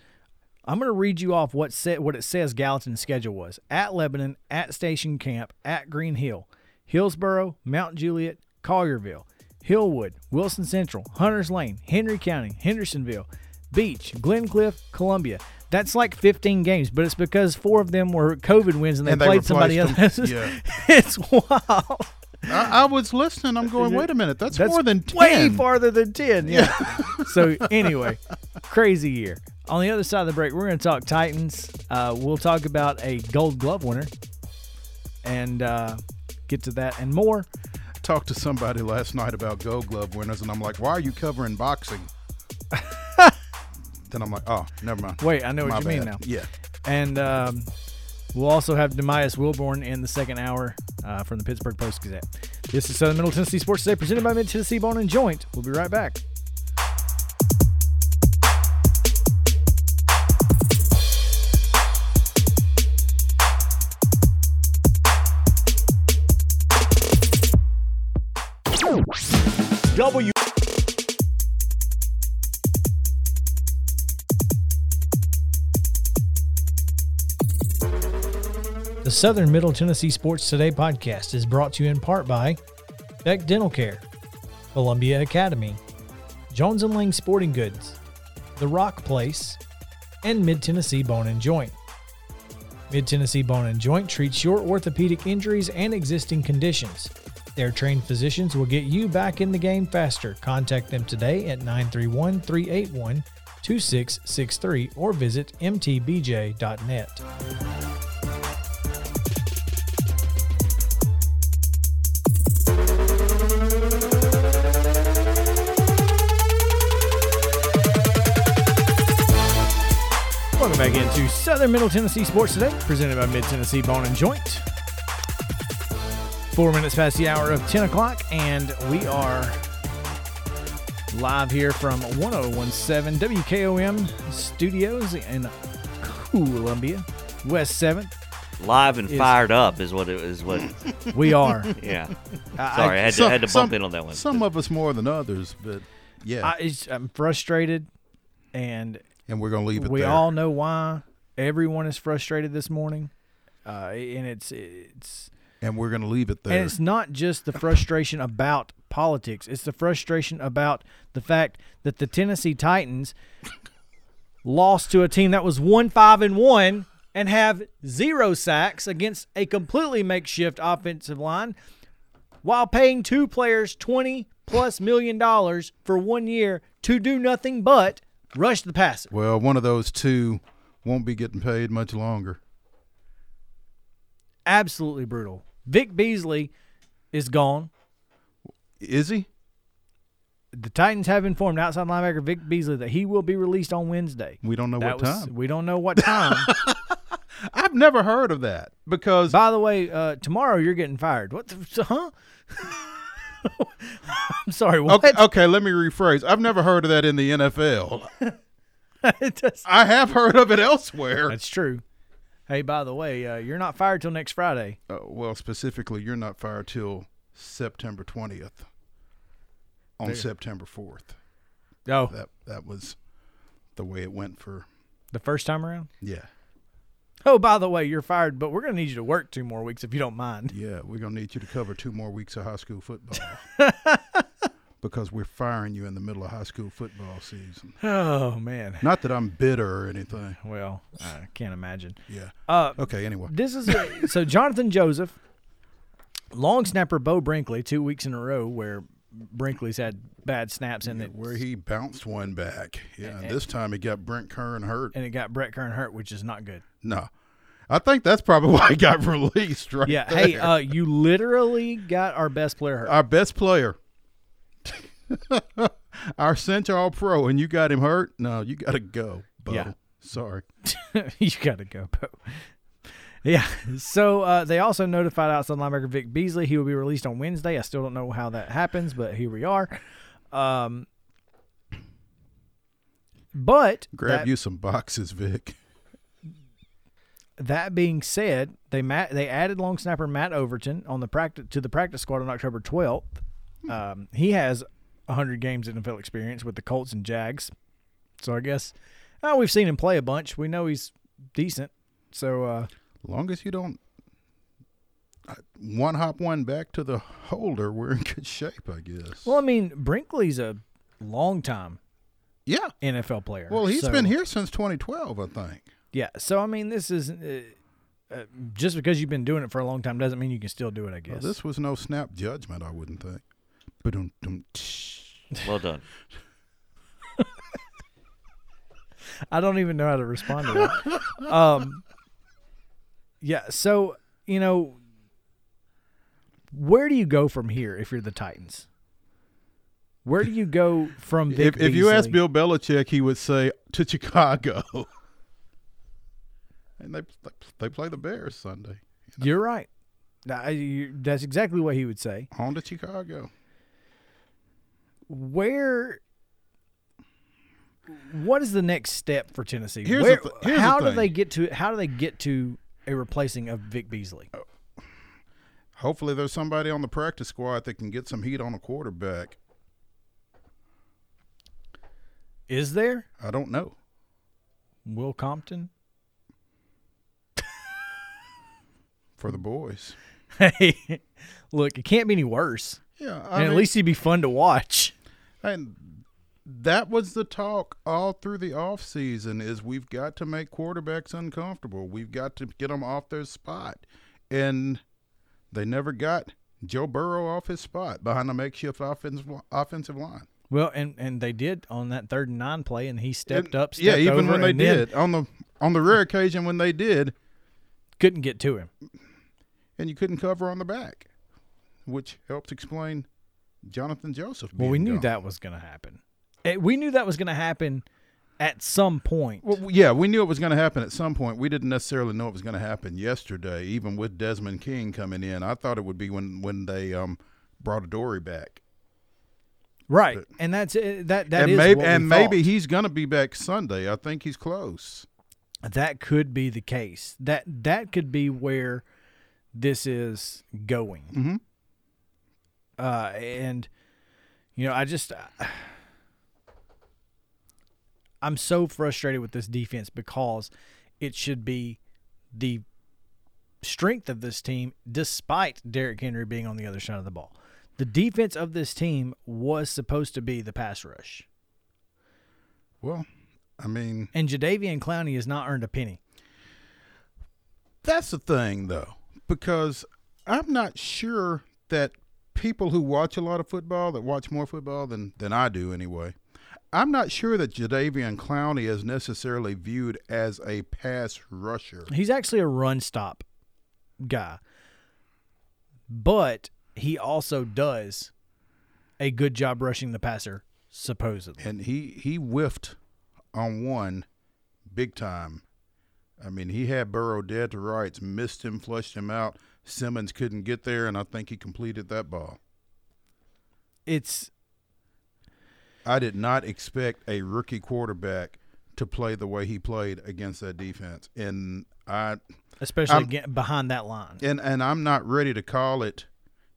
I'm going to read you off what sa- what it says Gallatin's schedule was: at Lebanon, at Station Camp, at Green Hill, Hillsboro, Mount Juliet, Collierville, Hillwood, Wilson Central, Hunters Lane, Henry County, Hendersonville, Beech, Glencliff, Columbia. That's like 15 games, but it's because four of them were COVID wins and they And they played somebody replaced else. them. it's wild. I, I was listening. I'm going, wait a minute. That's, That's more than 10. way farther than 10. Yeah. so, anyway, crazy year. On the other side of the break, we're going to talk Titans. Uh, we'll talk about a gold glove winner and uh, get to that and more. talked to somebody last night about Gold Glove winners, and I'm like, why are you covering boxing? then I'm like, oh, never mind. Wait, I know what My you mean now. Yeah. And um, we'll also have Nubyjas Wilborn in the second hour uh, from the Pittsburgh Post Gazette. This is Southern Middle Tennessee Sports Today, presented by Mid Tennessee Bone and Joint. We'll be right back. Southern Middle Tennessee Sports Today podcast is brought to you in part by Beck Dental Care, Columbia Academy, Jones and Lang Sporting Goods, The Rock Place, and Mid Tennessee Bone and Joint. Mid Tennessee Bone and Joint treats your orthopedic injuries and existing conditions. Their trained physicians will get you back in the game faster. Contact them today at 931 381 2663 or visit mtbj.net. back into Southern Middle Tennessee Sports Today, presented by Mid Tennessee Bone and Joint. Four minutes past the hour of 10 o'clock, and we are live here from 1017 WKOM studios in Columbia, West 7th. Live and Is- fired up is what it is. What? We are. Yeah. I- Sorry, I had to had to some- bump in on that one. Some of us more than others, but yeah. I, I'm frustrated, and and we're going to leave it there. we there. all know why. Everyone is frustrated this morning, uh, and it's it's and we're going to leave it there. And it's not just the frustration about politics, it's the frustration about the fact that the Tennessee Titans lost to a team that was 1 5 and 1 and have zero sacks against a completely makeshift offensive line while paying two players 20 plus million dollars for one year to do nothing but rush the passer. well, one of those two won't be getting paid much longer. Absolutely brutal. Vic Beasley is gone. Is he? the Titans have informed outside linebacker Vic Beasley that he will be released on Wednesday. We don't know That what was- time. We don't know what time. I've never heard of that because By the way, uh, tomorrow you're getting fired. What? The, huh? I'm sorry. What? okay, okay, let me rephrase. I've never heard of that in the NFL. Does- I have heard of it elsewhere. That's true. Hey, by the way, uh, you're not fired till next Friday. Uh, well, specifically, you're not fired till September 20th. On There. September 4th. Oh, That that was the way it went for the first time around. yeah. Oh, by the way, you're fired, but we're going to need you to work two more weeks if you don't mind. Yeah, we're gonna need you to cover two more weeks of high school football because we're firing you in the middle of high school football season. Oh man. Not that I'm bitter or anything. Well, I can't imagine. Yeah. Uh, Okay. Anyway, this is so Jonathan Joseph, long snapper Beau Brinkley, two weeks in a row where Brinkley's had bad snaps and it where he bounced one back. Yeah. And- this time he got Brett Kern hurt. and it got Brett Kern hurt, which is not good. No. I think that's probably why he got released right Yeah. there. Hey, uh, you literally got our best player hurt. Our best player. Our center all pro, and you got him hurt? No, you got to go, Beau. Yeah. Sorry. you got to go, Beau. Yeah. So uh, they also notified outside linebacker Vic Beasley he will be released on Wednesday. I still don't know how that happens, but here we are. Um, but Grab that, you some boxes, Vic. that being said, they ma- they added long snapper Matt Overton on the practice to the practice squad on October 12th. Um, he has 100 games in NFL experience with the Colts and Jags. So I guess uh, we've seen him play a bunch. We know he's decent. So uh, long as you don't uh, one hop one back to the holder, we're in good shape, I guess. Well, I mean, Brinkley's a long time yeah. NFL player. Well, he's so- been here since 2012, I think. Yeah. So I mean, this is uh, uh, just because you've been doing it for a long time doesn't mean you can still do it. I Well, guess. this was no snap judgment, I wouldn't think. Ba-dum-dum. Well done. I don't even know how to respond to that. um. Yeah. So you know, where do you go from here if you're the Titans? Where do you go from Vic If, if you ask Bill Belichick, he would say to Chicago. and they they play the Bears Sunday. You're right. That's exactly what he would say. On to Chicago. where what is the next step for Tennessee? Here's the Where, th- how do thing. they get to how do they get to a replacing of Vic Beasley? Oh. Hopefully, there's somebody on the practice squad that can get some heat on a quarterback. Is there I don't know. Will Compton? For the boys. Hey, look, it can't be any worse. Yeah, I and at least he'd be fun to watch. And that was the talk all through the offseason is we've got to make quarterbacks uncomfortable. We've got to get them off their spot. And they never got Joe Burrow off his spot behind a makeshift offensive offensive line. Well, and and they did on that third and nine play, and he stepped And- up. yeah, even over, when they then did on the on the rare occasion when they did, couldn't get to him. and you couldn't cover on the back, which helps explain Jonathan Joseph. Well, we knew gone. that was going to happen. Eh, We knew that was going to happen at some point. Well, yeah, we knew it was going to happen at some point. We didn't necessarily know it was going to happen yesterday, even with Desmond King coming in. I thought it would be when when they um, brought Dory back, right, and that's eh, that. That and is maybe and maybe he's going to be back Sunday. I think he's close. that could be the case. That that could be where this is going. Mhm. Uh, and you know, I just I'm so frustrated with this defense because it should be the strength of this team, despite Derrick Henry being on the other side of the ball. The defense of this team was supposed to be the pass rush, Well, I mean, and Jadeveon Clowney has not earned a penny. that's the thing though, because I'm not sure that people who watch a lot of football, that watch more football than than I do anyway. I'm not sure that Jadeveon Clowney is necessarily viewed as a pass rusher. He's actually a run stop guy, but he also does a good job rushing the passer, supposedly. and he he whiffed on one big time. I mean, he had Burrow dead to rights, missed him, flushed him out. Simmons couldn't get there, and I think he completed that ball. It's I did not expect a rookie quarterback to play the way he played against that defense, and I especially I'm- behind that line. and and I'm not ready to call it,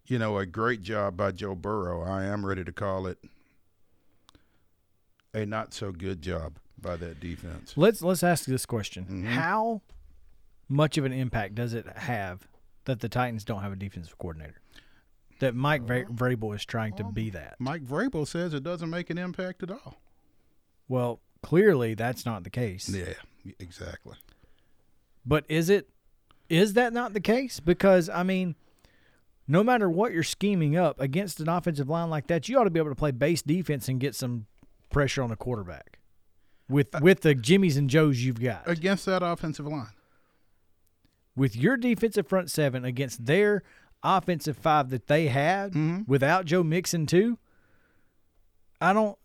you know, a great job by Joe Burrow. I am ready to call it a not so good job by that defense. Let's let's ask this question: Mhm. How much of an impact does it have that the Titans don't have a defensive coordinator? That Mike Vra- oh. Vrabel is trying to oh, be that. Mike Vrabel says it doesn't make an impact at all. Well, clearly that's not the case. Yeah, exactly. But is it? Is that not the case? Because I mean, no matter what you're scheming up against an offensive line like that, you ought to be able to play base defense and get some pressure on the quarterback with uh, with the Jimmys and Joes you've got. Against that offensive line. with your defensive front seven against their offensive five that they had Mhm. without Joe Mixon too. I don't.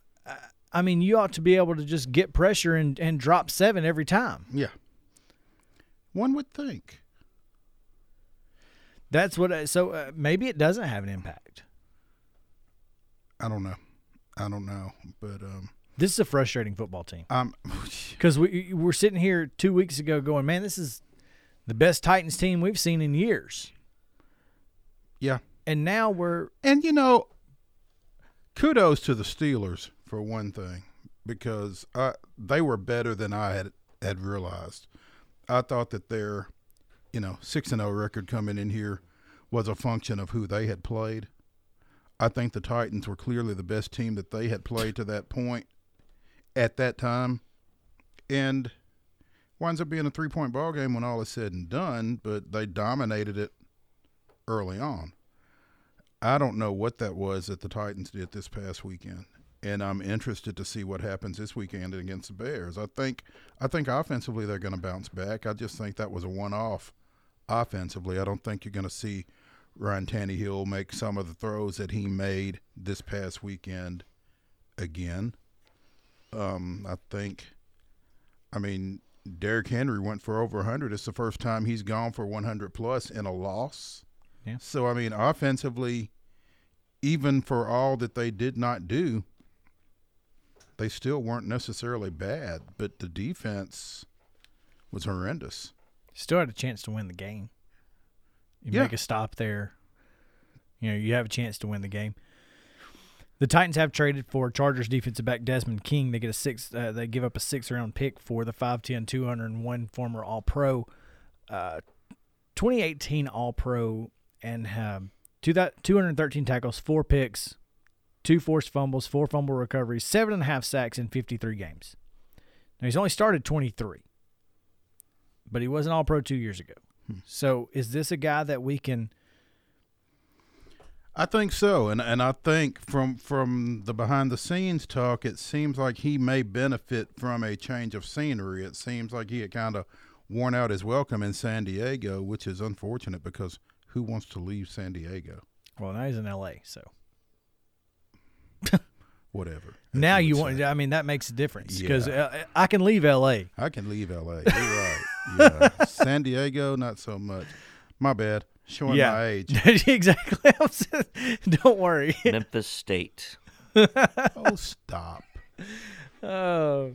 I- mean, you ought to be able to just get pressure and, and drop seven every time. Yeah. One would think. That's what. I, so uh, maybe it doesn't have an impact. I don't know. I don't know. But um This is a frustrating football team I'm because we we're sitting here two weeks ago going, man, this is the best Titans team we've seen in years, yeah. and now we're And you know, kudos to the Steelers for one thing, because I, they were better than I had had realized. I thought that their, you know, six and zero record coming in here was a function of who they had played. I think the Titans were clearly the best team that they had played to that point at that time, and winds up being a three point ball game when all is said and done. But they dominated it early on. I don't know what that was that the Titans did this past weekend, and I'm interested to see what happens this weekend against the Bears. I think I think offensively they're going to bounce back. I just think that was a one-off offensively. I don't think you're going to see Ryan Tannehill make some of the throws that he made this past weekend again. Um, I think, I mean, Derrick Henry went for over 100. It's the first time he's gone for 100 plus in a loss. Yeah. So I mean, offensively, even for all that they did not do, they still weren't necessarily bad. But the defense was horrendous. still had a chance to win the game. You Yeah. make a stop there. You know, you have a chance to win the game. The Titans have traded for Chargers defensive back Desmond King. They get a six. Uh, they give up a six round pick for the 5'10", 201 former All Pro, uh, 2018 All Pro, and um, two that 213 tackles, four picks, two forced fumbles, four fumble recoveries, seven and a half sacks in 53 games. Now he's only started 23 but he was an all pro two years ago. So is this a guy that we can I think so, and and I think from from the behind the scenes talk, it seems like he may benefit from a change of scenery. It seems like he had kind of worn out his welcome in San Diego, which is unfortunate because who wants to leave San Diego? well now he's in LA, so Whatever. now would you say. want I mean that makes a difference because Yeah. uh, I can leave LA. I can leave LA. You're right. Yeah. San Diego, not so much. My bad. Showing yeah, my age. exactly. Don't worry. Memphis State. oh, stop. Oh.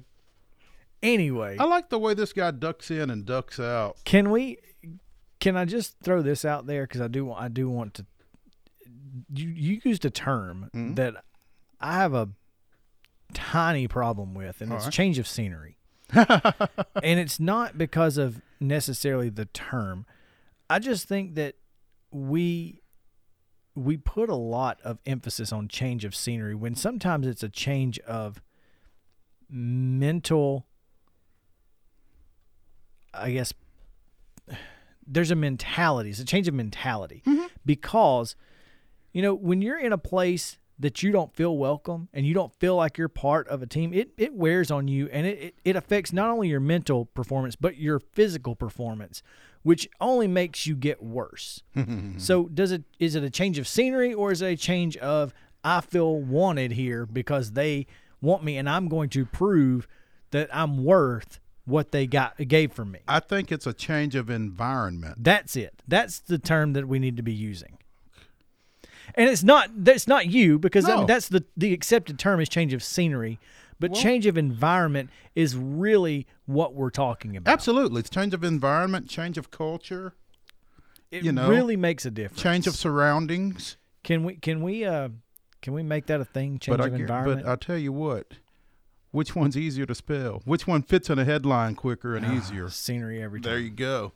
Anyway, I like the way this guy ducks in and ducks out. can we? Can I just throw this out there because I do I do want to. You you used a term Mhm. that I have a tiny problem with, and All it's right. change of scenery. and it's not because of necessarily the term. I just think that we we put a lot of emphasis on change of scenery when sometimes it's a change of mental I guess there's a mentality. It's a change of mentality mm-hmm. because you know when you're in a place that you don't feel welcome and you don't feel like you're part of a team, it, it wears on you and it, it, it affects not only your mental performance but your physical performance, which only makes you get worse. so does it is it a change of scenery or is it a change of I feel wanted here because they want me and I'm going to prove that I'm worth what they got gave from me. I think it's a change of environment. That's it. That's the term that we need to be using. And it's not that's not you because I mean, that's the the accepted term is change of scenery, but Well- change of environment is really what we're talking about. Absolutely. It's change of environment, change of culture, It you know, really makes a difference. change of Which one's easier to spell? Which one fits in a headline quicker and ah, easier? Scenery every time. There you go.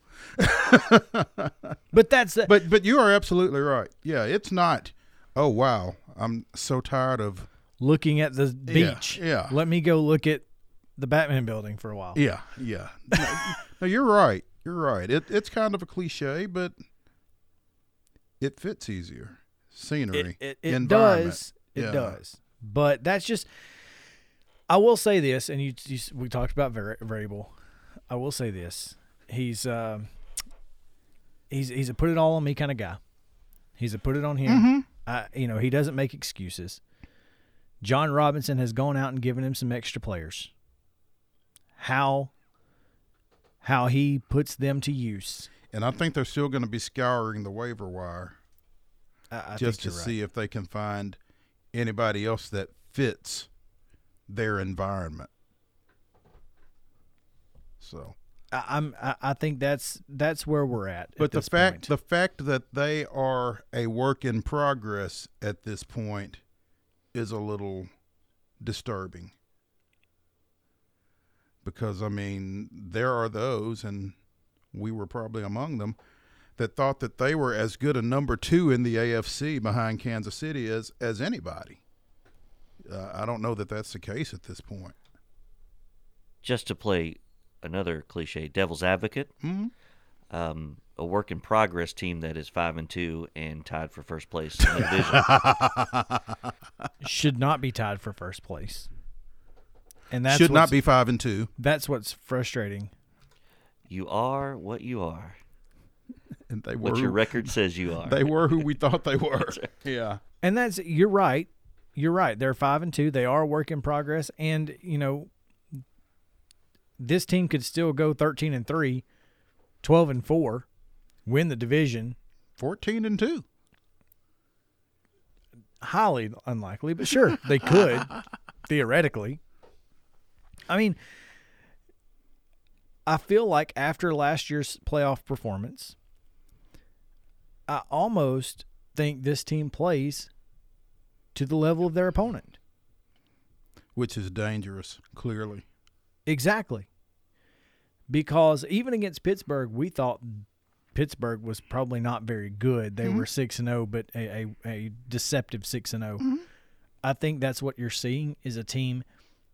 but that's the, But but you are absolutely right. Yeah, it's not. Oh wow, I'm so tired of. looking at the beach. yeah. Let me go look at the Batman building for a while. Yeah, yeah. No, no, you're right. You're right. It it's kind of a cliche, but it fits easier. Scenery, it, it, it does it Yeah. does but that's just i will say this and you, you we talked about vari- variable. I will say this. He's um he's he's a put it all on me kind of guy. He's a put it on him. Mm-hmm. I, you know he doesn't make excuses. Jon Robinson has gone out and given him some extra players. How how he puts them to use. And I think they're still going to be scouring the waiver wire I, I just to you're see if they can find anybody else that fits their environment. So. I, i'm I, I think that's that's where we're at but at the fact point. the fact that they are a work in progress at this point is a little disturbing. Because I mean, there are those and we were probably among them that thought that they were as good a number 2 in the AFC behind Kansas City as as anybody. Uh, I don't know that that's the case at this point. Just to play another cliche, devil's advocate, hmm um, a work in progress team that is five and two and tied for first place in the division. should not be tied for first place. And that's Should not be 5 and 2 That's what's frustrating. you are what you are. and they were What your record says you are. they were who we thought they were. yeah. And that's you're right. You're right. They're five and two. They are a work in progress. And, you know, this team could still go thirteen and three, 12 and four, win the division. 14 and 2. Highly unlikely, but sure, they could, theoretically. I mean, I feel like after last year's playoff performance, I almost think this team plays to the level of their opponent. which is dangerous, clearly. Exactly. Because even against Pittsburgh, we thought Pittsburgh was probably not very good. They mm-hmm. were 6 and 0, but a, a, a deceptive 6 and 0. I think that's what you're seeing is a team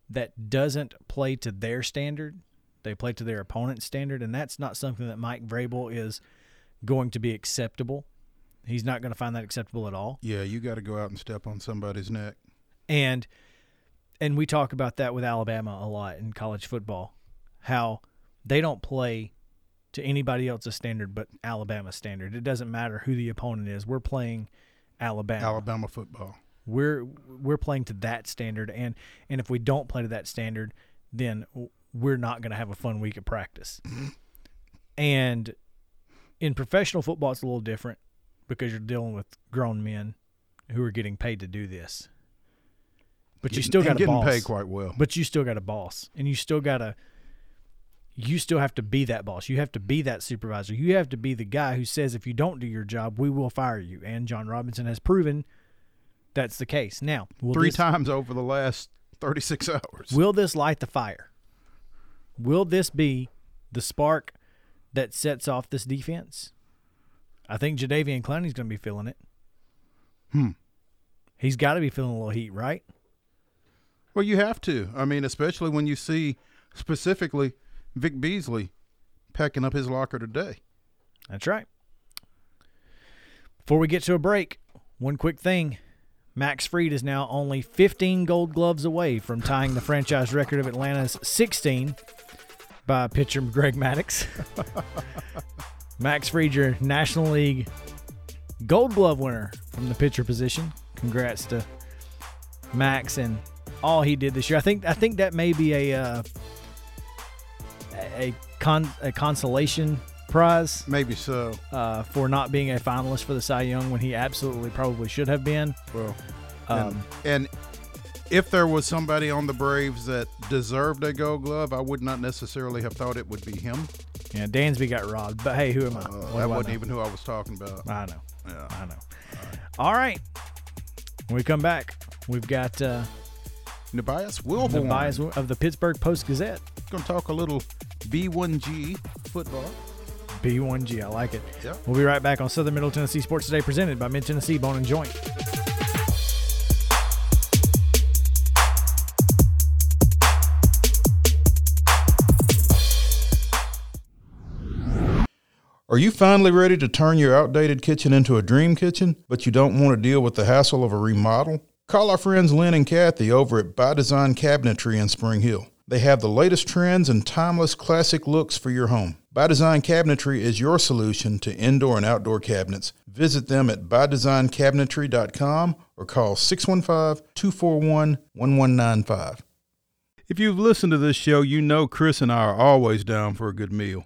that doesn't play to their standard. They play to their opponent's standard, and that's not something that Mike Vrabel is going to be acceptable. He's not going to find that acceptable at all. Yeah, you got to go out and step on somebody's neck. and and we talk about that with Alabama a lot in college football, how they don't play to anybody else's standard but Alabama's standard. It doesn't matter who the opponent is. We're playing Alabama. Alabama football. We're we're playing to that standard, and and if we don't play to that standard, then we're not going to have a fun week of practice. and in professional football, it's a little different because you're dealing with grown men who are getting paid to do this. But you still got a getting boss. paid quite well. But you still got a boss, and you still got to. You still have to be that boss. You have to be that supervisor. You have to be the guy who says, if you don't do your job, we will fire you. And Jon Robinson has proven that's the case. Now, Three this, times over the last 36 hours. Will this light the fire? Will this be the spark that sets off this defense? I think Jadeveon Clowney's going to be feeling it. Hmm. He's got to be feeling a little heat, right? Well, you have to. I mean, especially when you see specifically Vic Beasley packing up his locker today. That's right. Before we get to a break, one quick thing. Max Fried is now only 15 gold gloves away from tying the franchise record of Atlanta's 16 by pitcher Greg Maddux. Max Fried, National League gold glove winner from the pitcher position. Congrats to Max and all he did this year. I think I think that may be a uh, a con a consolation prize Maybe so. uh, for not being a finalist for the Cy Young when he absolutely probably should have been. Well, Um, and, and if there was somebody on the Braves that deserved a gold glove, I would not necessarily have thought it would be him. Yeah, Dansby got robbed, but hey, who am I? Uh, that I wasn't know? even who I was talking about. I know, Yeah. I know. All right, when we come back, we've got uh, Nubyjas Wilborn. Nubyjas of the Pittsburgh Post Gazette. Going to talk a little B1G football. B1G, I like it. Yep. We'll be right back on Southern Middle Tennessee Sports Today, presented by Mid Tennessee Bone and Joint. Are you finally ready to turn your outdated kitchen into a dream kitchen, but you don't want to deal with the hassle of a remodel? Call our friends Lynn and Kathy over at By Design Cabinetry in Spring Hill. They have the latest trends and timeless classic looks for your home. By Design Cabinetry is your solution to indoor and outdoor cabinets. Visit them at bydesignCabinetry.com or call 615 241 1195. If you've listened to this show, you know Chris and I are always down for a good meal.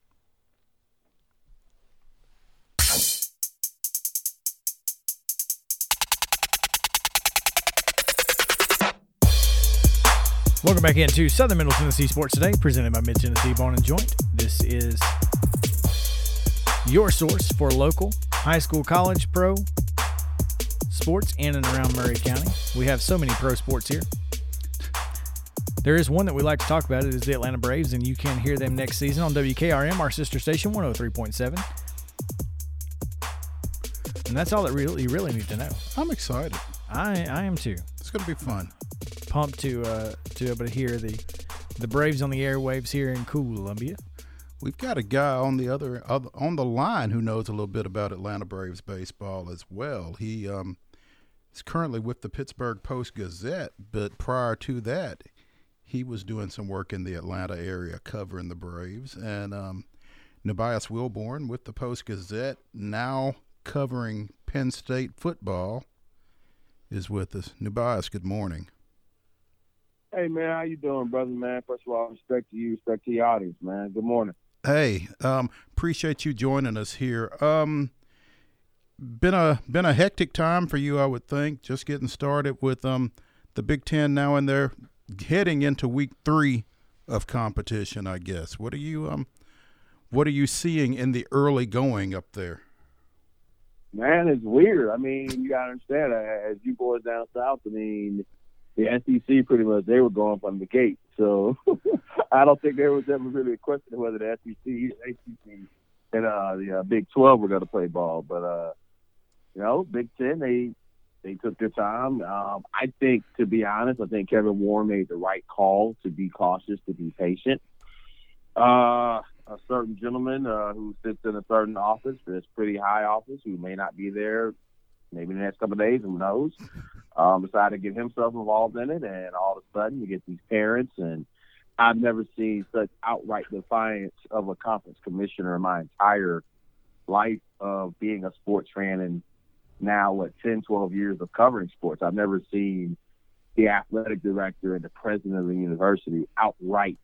Welcome back into Southern Middle Tennessee Sports Today, presented by Mid Tennessee Bone and Joint. This is your source for local high school, college, pro sports in and around Maury County. We have so many pro sports here. There is one that we like to talk about. It is the Atlanta Braves, and you can hear them next season on WKRM, our sister station, 103.7. And that's all that really you really need to know. I'm excited. I I am too. It's going to be fun. Pumped to uh to be able to hear the the Braves on the airwaves here in Columbia. We've got a guy on the other, other on the line who knows a little bit about Atlanta Braves baseball as well. He um, is currently with the Pittsburgh Post Gazette, but prior to that, he was doing some work in the Atlanta area covering the Braves. And um, Nubyjas Wilborn with the Post Gazette, now covering Penn State football, is with us. Nubyjas, good morning. Hey man, how you doing, brother? Man, first of all, respect to you, respect to your audience, man. Good morning. Hey, um, appreciate you joining us here. Um, been a been a hectic time for you, I would think. Just getting started with um the Big Ten now, and they're heading into week three of competition. I guess. What are you um, what are you seeing in the early going up there? Man, it's weird. I mean, you gotta understand, as you boys down south, I mean, the SEC pretty much they were going from the gate. So I don't think there was ever really a question whether the SEC, ACC, and uh, the uh, Big Twelve were going to play ball. But uh, you know, Big Ten they they took their time. Um, I think, to be honest, I think Kevin Warren made the right call to be cautious, to be patient. Uh, a certain gentleman uh, who sits in a certain office, this pretty high office, who may not be there maybe in the next couple of days, who knows, um, decided to get himself involved in it, and all of a sudden you get these parents, and I've never seen such outright defiance of a conference commissioner in my entire life of being a sports fan and now what 10 12 years of covering sports. I've never seen the athletic director and the president of the university outright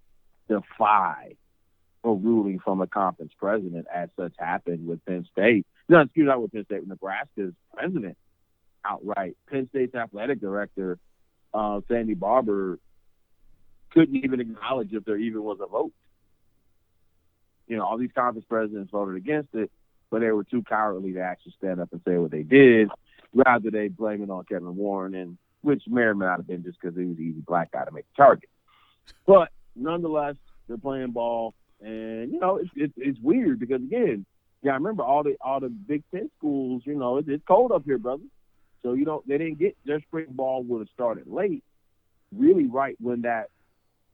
defy a ruling from a conference president as such happened with Penn State. No, excuse me, not with Penn State, with Nebraska's president outright. Penn State's athletic director, uh, Sandy Barbour, couldn't even acknowledge if there even was a vote. You know, all these conference presidents voted against it, but they were too cowardly to actually stand up and say what they did. Rather, they blame it on Kevin Warren, and which may or may not have been just because he was the easy black guy to make the target. But nonetheless, they're playing ball. And you know, it's it's, it's weird because again, yeah, I remember all the all the Big Ten schools. You know, it's, it's cold up here, brother. So you know they didn't get their spring ball would have started late, really right when that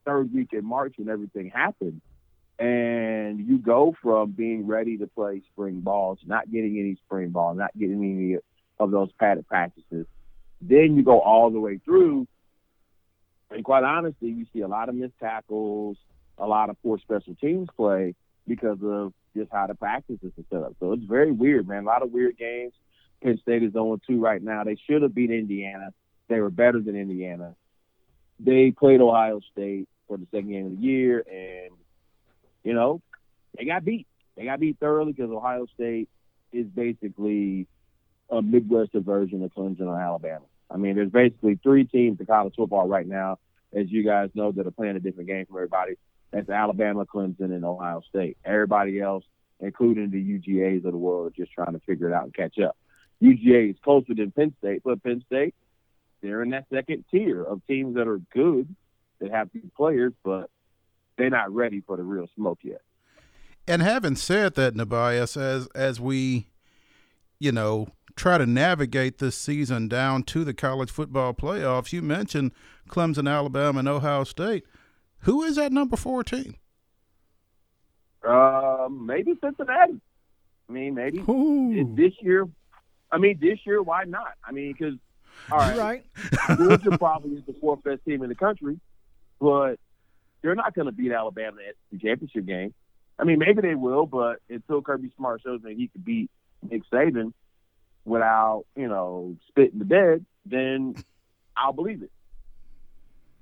third week in March when everything happened. And you go from being ready to play spring balls, not getting any spring ball, not getting any of those padded practices. Then you go all the way through, and quite honestly, you see a lot of missed tackles, a lot of poor special teams play because of just how the practices are set up. So it's very weird, man. A lot of weird games. Penn State is 0 2 right now. They should have beat Indiana. They were better than Indiana. They played Ohio State for the second game of the year, and, you know, they got beat. They got beat thoroughly because Ohio State is basically a Midwestern version of Clemson or Alabama. I mean, there's basically three teams in college football right now, as you guys know, that are playing a different game from everybody. That's Alabama, Clemson, and Ohio State. Everybody else, including the UGAs of the world, are just trying to figure it out and catch up. UGA is closer than Penn State, but Penn State, they're in that second tier of teams that are good, that have good players, but they're not ready for the real smoke yet. And having said that, Nubyjas, as as we, you know, try to navigate this season down to the college football playoffs, you mentioned Clemson, Alabama, and Ohio State. Who is that number four team? Um, maybe Cincinnati. I mean, maybe this year. I mean, this year, why not? I mean, because all right, You're right. Georgia probably is the fourth best team in the country, but they're not going to beat Alabama in the championship game. I mean, maybe they will, but until Kirby Smart shows that he could beat Nick Saban without, you know, spitting the bed, then I'll believe it.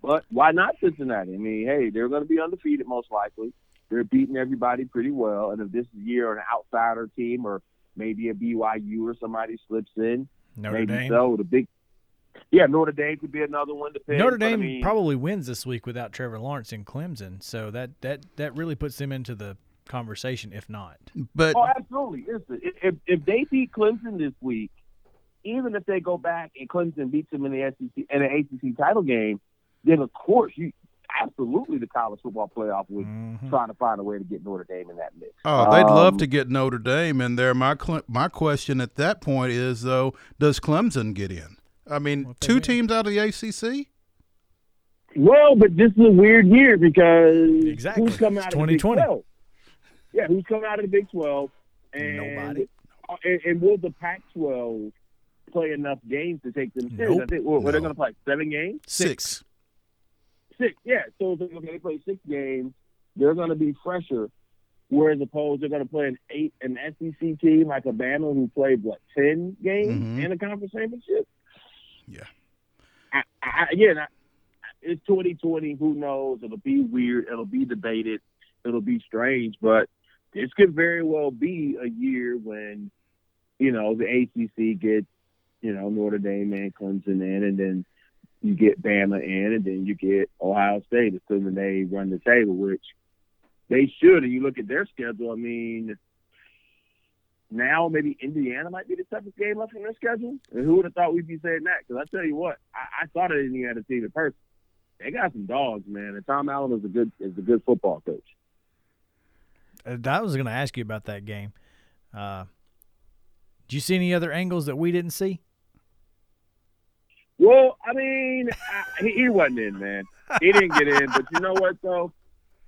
But why not Cincinnati? I mean, hey, they're going to be undefeated most likely. They're beating everybody pretty well, and if this year an outsider team or maybe a BYU or somebody slips in, Notre maybe Dame. so. The big, yeah, Notre Dame could be another one. Depends, Notre but I Dame mean, probably wins this week without Trevor Lawrence and Clemson, so that that that really puts them into the conversation. If not, But Oh, absolutely. Listen, if, if if they beat Clemson this week, even if they go back and Clemson beats them in the SEC and the ACC title game, then of course you absolutely the college football playoff would Mhm. try to find a way to get Notre Dame in that mix. oh, they'd love Um, to get Notre Dame in there. My cl- my question at that point is though, does Clemson get in? I mean, two mean. teams out of the ACC. Well, but this is a weird year because Exactly. who's coming It's out of the Big 2020. 12? Yeah, who's coming out of the Big 12? And, Nobody. uh, And, and will the Pac-12 play enough games to take them serious? Nope. I think well, they're No. going to play seven games. Six. Six, yeah. So if they, play six games, they're going to be fresher. Whereas opposed, they're going to play an eight, an SEC team like Alabama, who played what ten games Mhm. in a conference championship. Yeah. I, I, again, I, it's 2020. Who knows? It'll be weird. It'll be debated. It'll be strange. But this could very well be a year when, you know, the ACC gets, you know, Notre Dame and Clemson in, and then you get Bama in, and then you get Ohio State, assuming they run the table, which they should. And you look at their schedule. I mean, now maybe Indiana might be the toughest game left in their schedule. And who would have thought we'd be saying that? Because I tell you what, I, I thought of Indiana team in person. They got some dogs, man. And Tom Allen is a good is a good football coach. Uh, I was going to ask you about that game. Uh, did you see any other angles that we didn't see? Well, I mean, I, he, he wasn't in, man. He didn't get in. But you know what, though?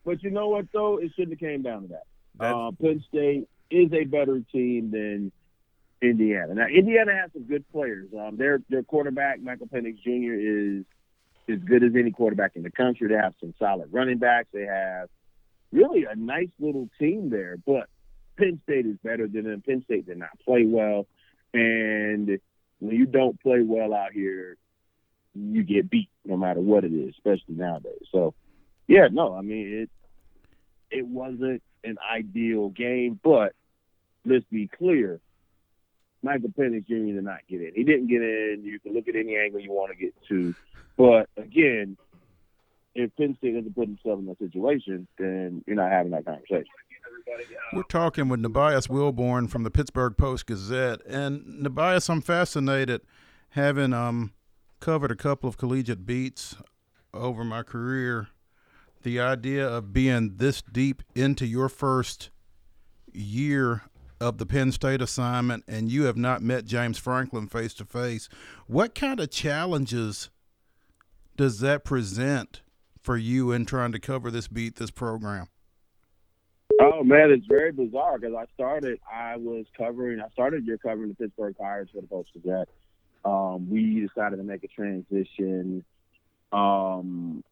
But you know what, though? It shouldn't have came down to that. That's- Uh, Penn State is a better team than Indiana. Now, Indiana has some good players. Um, their their quarterback, Michael Penix Jr., is as good as any quarterback in the country. They have some solid running backs. They have really a nice little team there. But Penn State is better than them. Penn State did not play well, and when you don't play well out here, you get beat no matter what it is, especially nowadays. So, yeah, no, I mean it. It wasn't an ideal game, but let's be clear. Michael Penix Jr. did not get in. He didn't get in. You can look at any angle you want to get to, but again, if Penn State doesn't put himself in that situation, then you're not having that conversation. We're talking with Nubyjas Wilborn from the Pittsburgh Post Gazette, and Nubyjas, I'm fascinated, having um covered a couple of collegiate beats over my career. The idea of being this deep into your first year of the Penn State assignment, and you have not met James Franklin face to face. What kind of challenges does that present for you in trying to cover this beat, this program? Oh man, it's very bizarre because I started. I was covering. I started year covering the Pittsburgh Pirates for the Post Gazette. Um, we decided to make a transition. Um,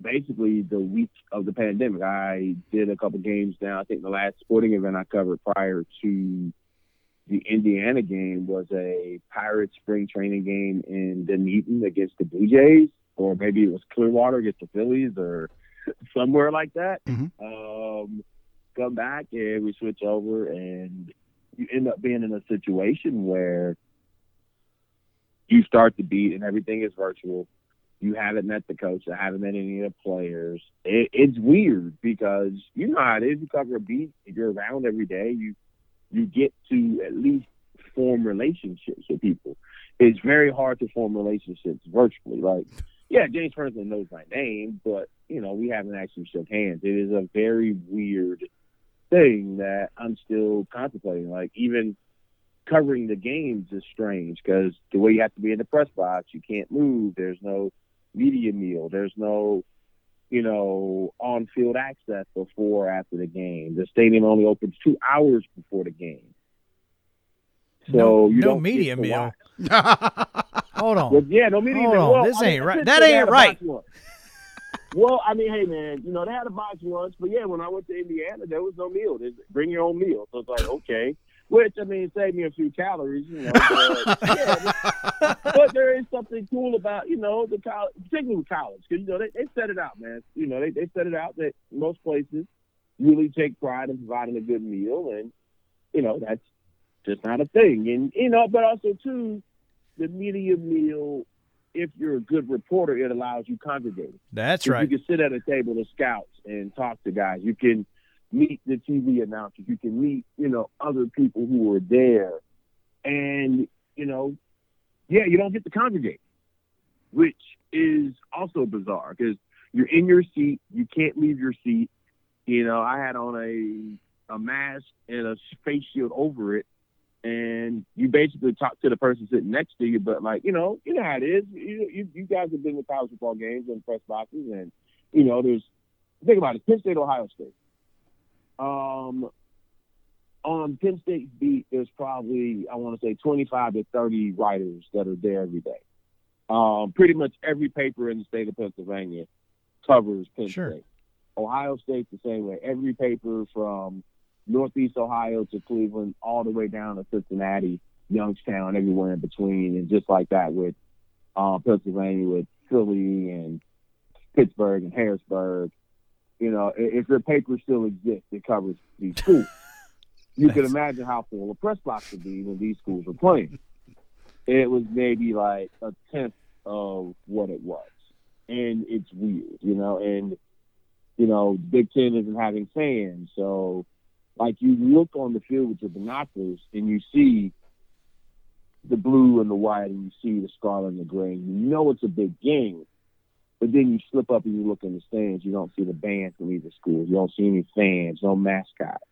basically, the week of the pandemic, I did a couple games now. I think the last sporting event I covered prior to the Indiana game was a Pirates spring training game in Dunedin against the Blue Jays, or maybe it was Clearwater against the Phillies, or somewhere like that. Mhm. Um, come back and we switch over and you end up being in a situation where you start the beat and everything is virtual. You haven't met the coach. I haven't met any of the players. It, it's weird because you know how it is. You cover a beat. You're around every day. You you get to at least form relationships with people. It's very hard to form relationships virtually. Like, yeah, James Franklin knows my name, but you know we haven't actually shook hands. It is a very weird thing that I'm still contemplating. Like even covering the games is strange because the way you have to be in the press box, you can't move. There's no media meal. There's no, you know, on field access before or after the game. The stadium only opens two hours before the game. So no, you no don't media meal. Hold on. Well, yeah, no media Hold meal. on, Well, this I mean, ain't right. That ain't right. Well, I mean, hey man, you know they had a box lunch, but yeah, when I went to Indiana, there was no meal. Bring your own meal. So it's like okay, which I mean, saved me a few calories, you know. But, yeah, but, but there is something cool about you know the college, particularly with college, because you know they, they set it out, man. You know they they set it out that most places really take pride in providing a good meal, and you know that's just not a thing. And you know, but also too, the media meal. If you're a good reporter, it allows you congregating. That's right. You can sit at a table of scouts and talk to guys. You can meet the TV announcers. You can meet, you know, other people who were there. And, you know, yeah, you don't get to congregate, which is also bizarre because you're in your seat. You can't leave your seat. You know, I had on a, a mask and a face shield over it. And you basically talk to the person sitting next to you, but like you know, you know how it is. You you, you guys have been to college football games and press boxes, and you know, there's think about it, Penn State, Ohio State. Um, on Penn State's beat, there's probably I want to say 25 to 30 writers that are there every day. Um, pretty much every paper in the state of Pennsylvania covers Penn Sure. State. Ohio State the same way. Every paper from Northeast Ohio to Cleveland, all the way down to Cincinnati, Youngstown, everywhere in between, and just like that with uh, Pennsylvania, with Philly and Pittsburgh and Harrisburg. You know, if your paper still exists, it covers these schools. You can imagine how full a press box would be when these schools were playing. It was maybe like a tenth of what it was, and it's weird, you know. And you know, Big Ten isn't having fans, so like you look on the field with your binoculars and you see the blue and the white and you see the scarlet and the gray. You know it's a big game. But then you slip up and you look in the stands, you don't see the band from either school. You don't see any fans, no mascots.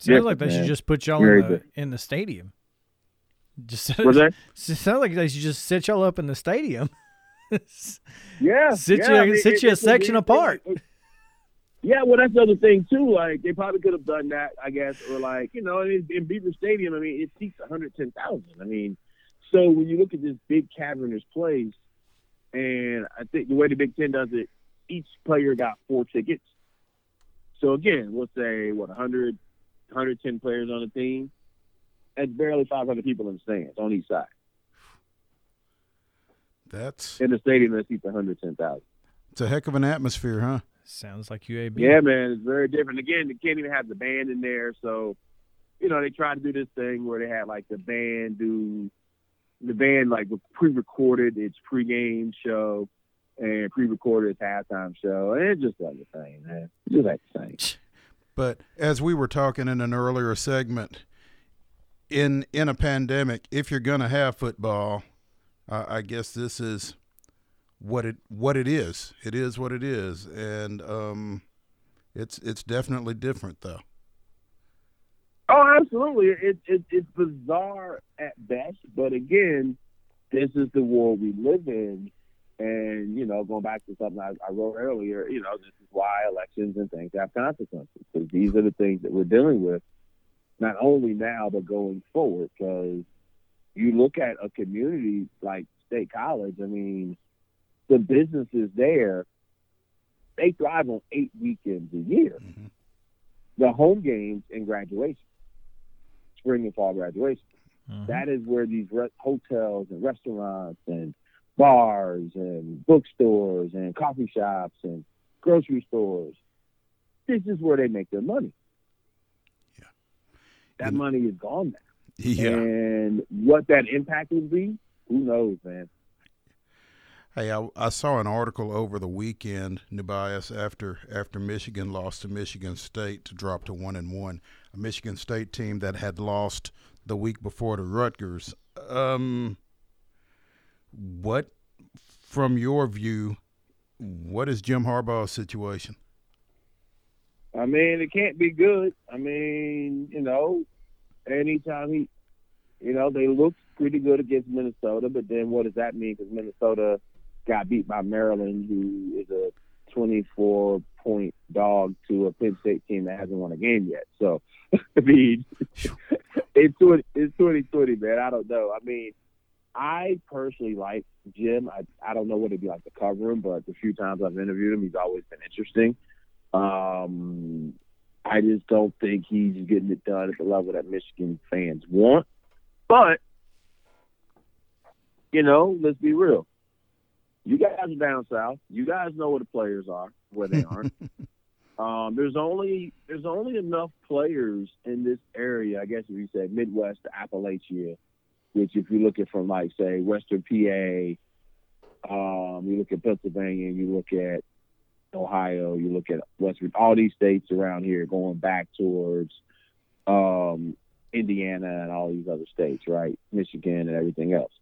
Sounds like they man. should just put y'all in the, in the stadium. Just Was that? sounds like they should just set y'all up in the stadium. Yeah. Sit yeah, you- I mean, sit it- you a it's section weird thing. apart. Yeah, well, that's the other thing too. Like they probably could have done that, I guess, or like you know, in, in Beaver Stadium, I mean, it seats 110,000. I mean, so when you look at this big cavernous place, and I think the way the Big Ten does it, each player got four tickets. So again, we'll say what 100, 110 players on the team. That's barely 500 people in the stands on each side. That's In the stadium that seats 110,000. it's a heck of an atmosphere, huh? Sounds like UAB. Yeah, man, it's very different. Again, they can't even have the band in there, so you know they try to do this thing where they had like the band do the band like pre-recorded its pre-game show and pre-recorded its halftime show, and it just like the same, man. Just like the same. But as we were talking in an earlier segment, in in a pandemic, if you're to have football, uh, I guess this is what it what it is. It is what it is, and um, it's it's definitely different though. Oh, absolutely. It, it it's bizarre at best, but again, this is the world we live in. And you know, going back to something I, I wrote earlier, you know, this is why elections and things have consequences because these are the things that we're dealing with, not only now but going forward. Because you look at a community like State College, I mean, the businesses there, they thrive on eight weekends a year. Mhm. The home games and graduation spring and fall graduation. Mhm. That is where these re- hotels and restaurants and bars and bookstores and coffee shops and grocery stores. This is where they make their money. Yeah. That money is gone now. Yeah. And what that impact will be, who knows, man. Hey, I, I saw an article over the weekend, Nubyjas, after after Michigan lost to Michigan State to drop to one and one, a Michigan State team that had lost the week before to Rutgers. Um, what, from your view, what is Jim Harbaugh's situation? I mean, it can't be good. I mean, you know, anytime he, you know, they looked pretty good against Minnesota, but then what does that mean? Because Minnesota got beat by Maryland, who is a 24 point dog to a Penn State team that hasn't won a game yet. So, I mean, it's 20, it's 2020, man. I don't know. I mean, I personally like Jim. I, I don't know what it'd be like to cover him, but the few times I've interviewed him, he's always been interesting. Um, I just don't think he's getting it done at the level that Michigan fans want. But, you know, let's be real. You guys are down south. You guys know where the players are, where they aren't. um, there's only there's only enough players in this area, I guess if you say Midwest to Appalachia, which if you look at from like say Western PA, um, you look at Pennsylvania, you look at Ohio, you look at West all these states around here going back towards um, Indiana and all these other states, right? Michigan and everything else.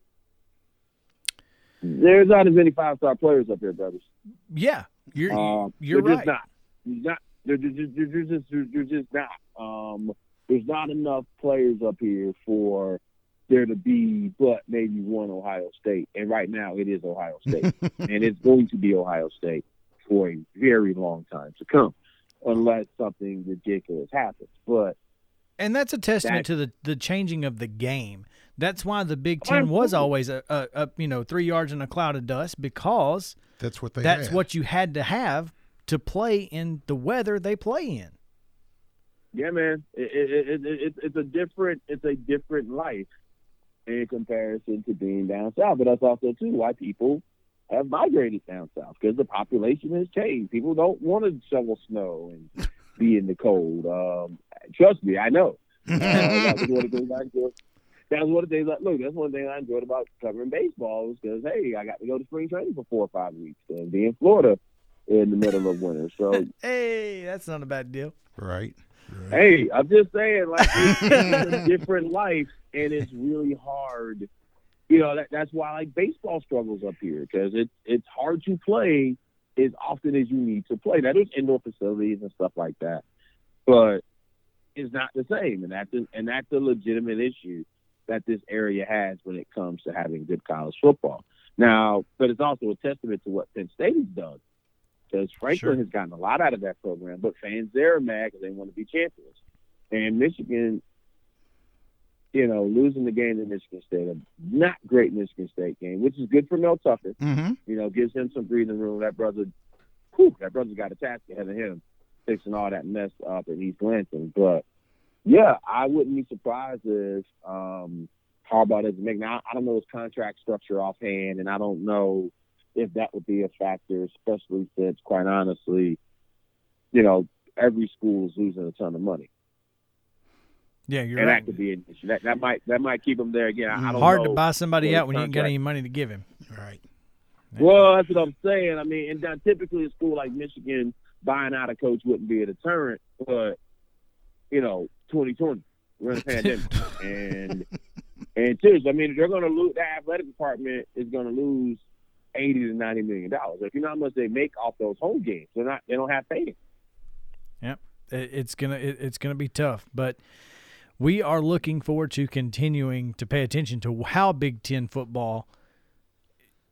There's not as many five star players up here, brothers. Yeah, you're Um, you're they're right. just not. There's not. They're just, they're just, they're just, they're just not. Um, there's not enough players up here for there to be, but maybe one Ohio State. And right now, it is Ohio State, and it's going to be Ohio State for a very long time to come, unless something ridiculous happens. But And that's a testament That- to the, the changing of the game. That's why the Big Ten was always a, a, a you know three yards in a cloud of dust because That's what they. that's had. what you had to have to play in the weather they play in. Yeah, man, it, it, it, it, it's a different it's a different life in comparison to being down south. But that's also too why people have migrated down south because the population has changed. People don't want to shovel snow and be in the cold. Um, trust me, I know. Uh, that was one of the things I enjoyed. That's one of the things. I, look, that's one thing I enjoyed about covering baseball is because hey, I got to go to spring training for four or five weeks and be in Florida in the middle of winter. So hey, that's not a bad deal. right. right. Hey, I'm just saying, like it's, it's a different life, and it's really hard. You know, that, that's why like baseball struggles up here because it's it's hard to play as often as you need to play. Now there's indoor facilities and stuff like that, but it's not the same, and that's a, and that's a legitimate issue that this area has when it comes to having good college football. Now, but it's also a testament to what Penn State has done because Franklin Sure. has gotten a lot out of that program, but fans there are mad because they want to be champions. And Michigan, you know, losing the game to Michigan State, a not great Michigan State game, which is good for Mel Tucker. Mm-hmm. You know, gives him some breathing room. That brother, whew, that brother's got a task ahead of him, fixing all that mess up in East Lansing. But yeah, I wouldn't be surprised if um, Harbaugh doesn't make. Now I don't know his contract structure offhand, and I don't know if that would be a factor, especially since, quite honestly, you know, every school is losing a ton of money, Yeah, you're and right. that could be an issue. That that might that might keep him there again. I, I don't Hard know. to buy somebody out when you ain't got contract- any money to give him. Right. Well, that's what I'm saying. I mean, and typically a school like Michigan buying out a coach wouldn't be a deterrent, but you know, 2020, we're in a pandemic, and and seriously, I mean, they're going to lose. The athletic department is going to lose 80 to 90 million dollars. If you know how much they make off those home games, they're not. They don't have pay. It- It's gonna it, it's gonna be tough, but we are looking forward to continuing to pay attention to how Big Ten football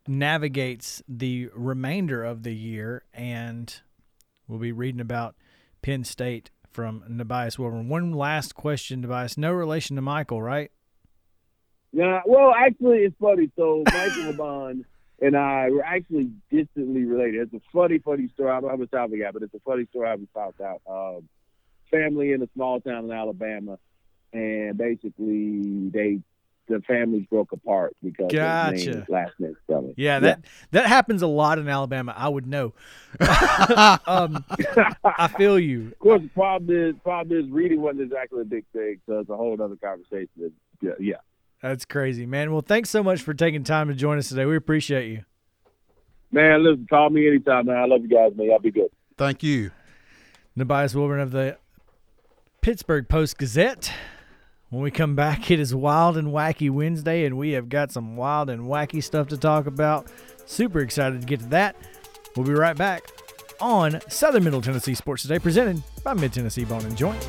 navigates the remainder of the year, and we'll be reading about Penn State from Nubyjas Wilborn. One last question, Nubyjas. No relation to Michael, right? Yeah, well, actually, it's funny. So Michael Wilbon and I were actually distantly related. It's a funny, funny story. I'm, I'm a South guy, but it's a funny story how we found out. Um, family in a small town in Alabama, and basically they the families broke apart because Gotcha. of name, last name spelling. Yeah, that that happens a lot in Alabama. I would know. um, I feel you. Of course, the problem is problem is reading wasn't exactly a big thing, so it's a whole other conversation. Yeah, yeah. That's crazy, man. Well, thanks so much for taking time to join us today. We appreciate you. Man, listen, call me anytime, man. I love you guys, man. Y'all be good. Thank you. Nubyjas Wilborn of the Pittsburgh Post Gazette. When we come back, it is Wild and Wacky Wednesday, and we have got some wild and wacky stuff to talk about. Super excited to get to that. We'll be right back on Southern Middle Tennessee Sports Today, presented by Mid Tennessee Bone and Joint.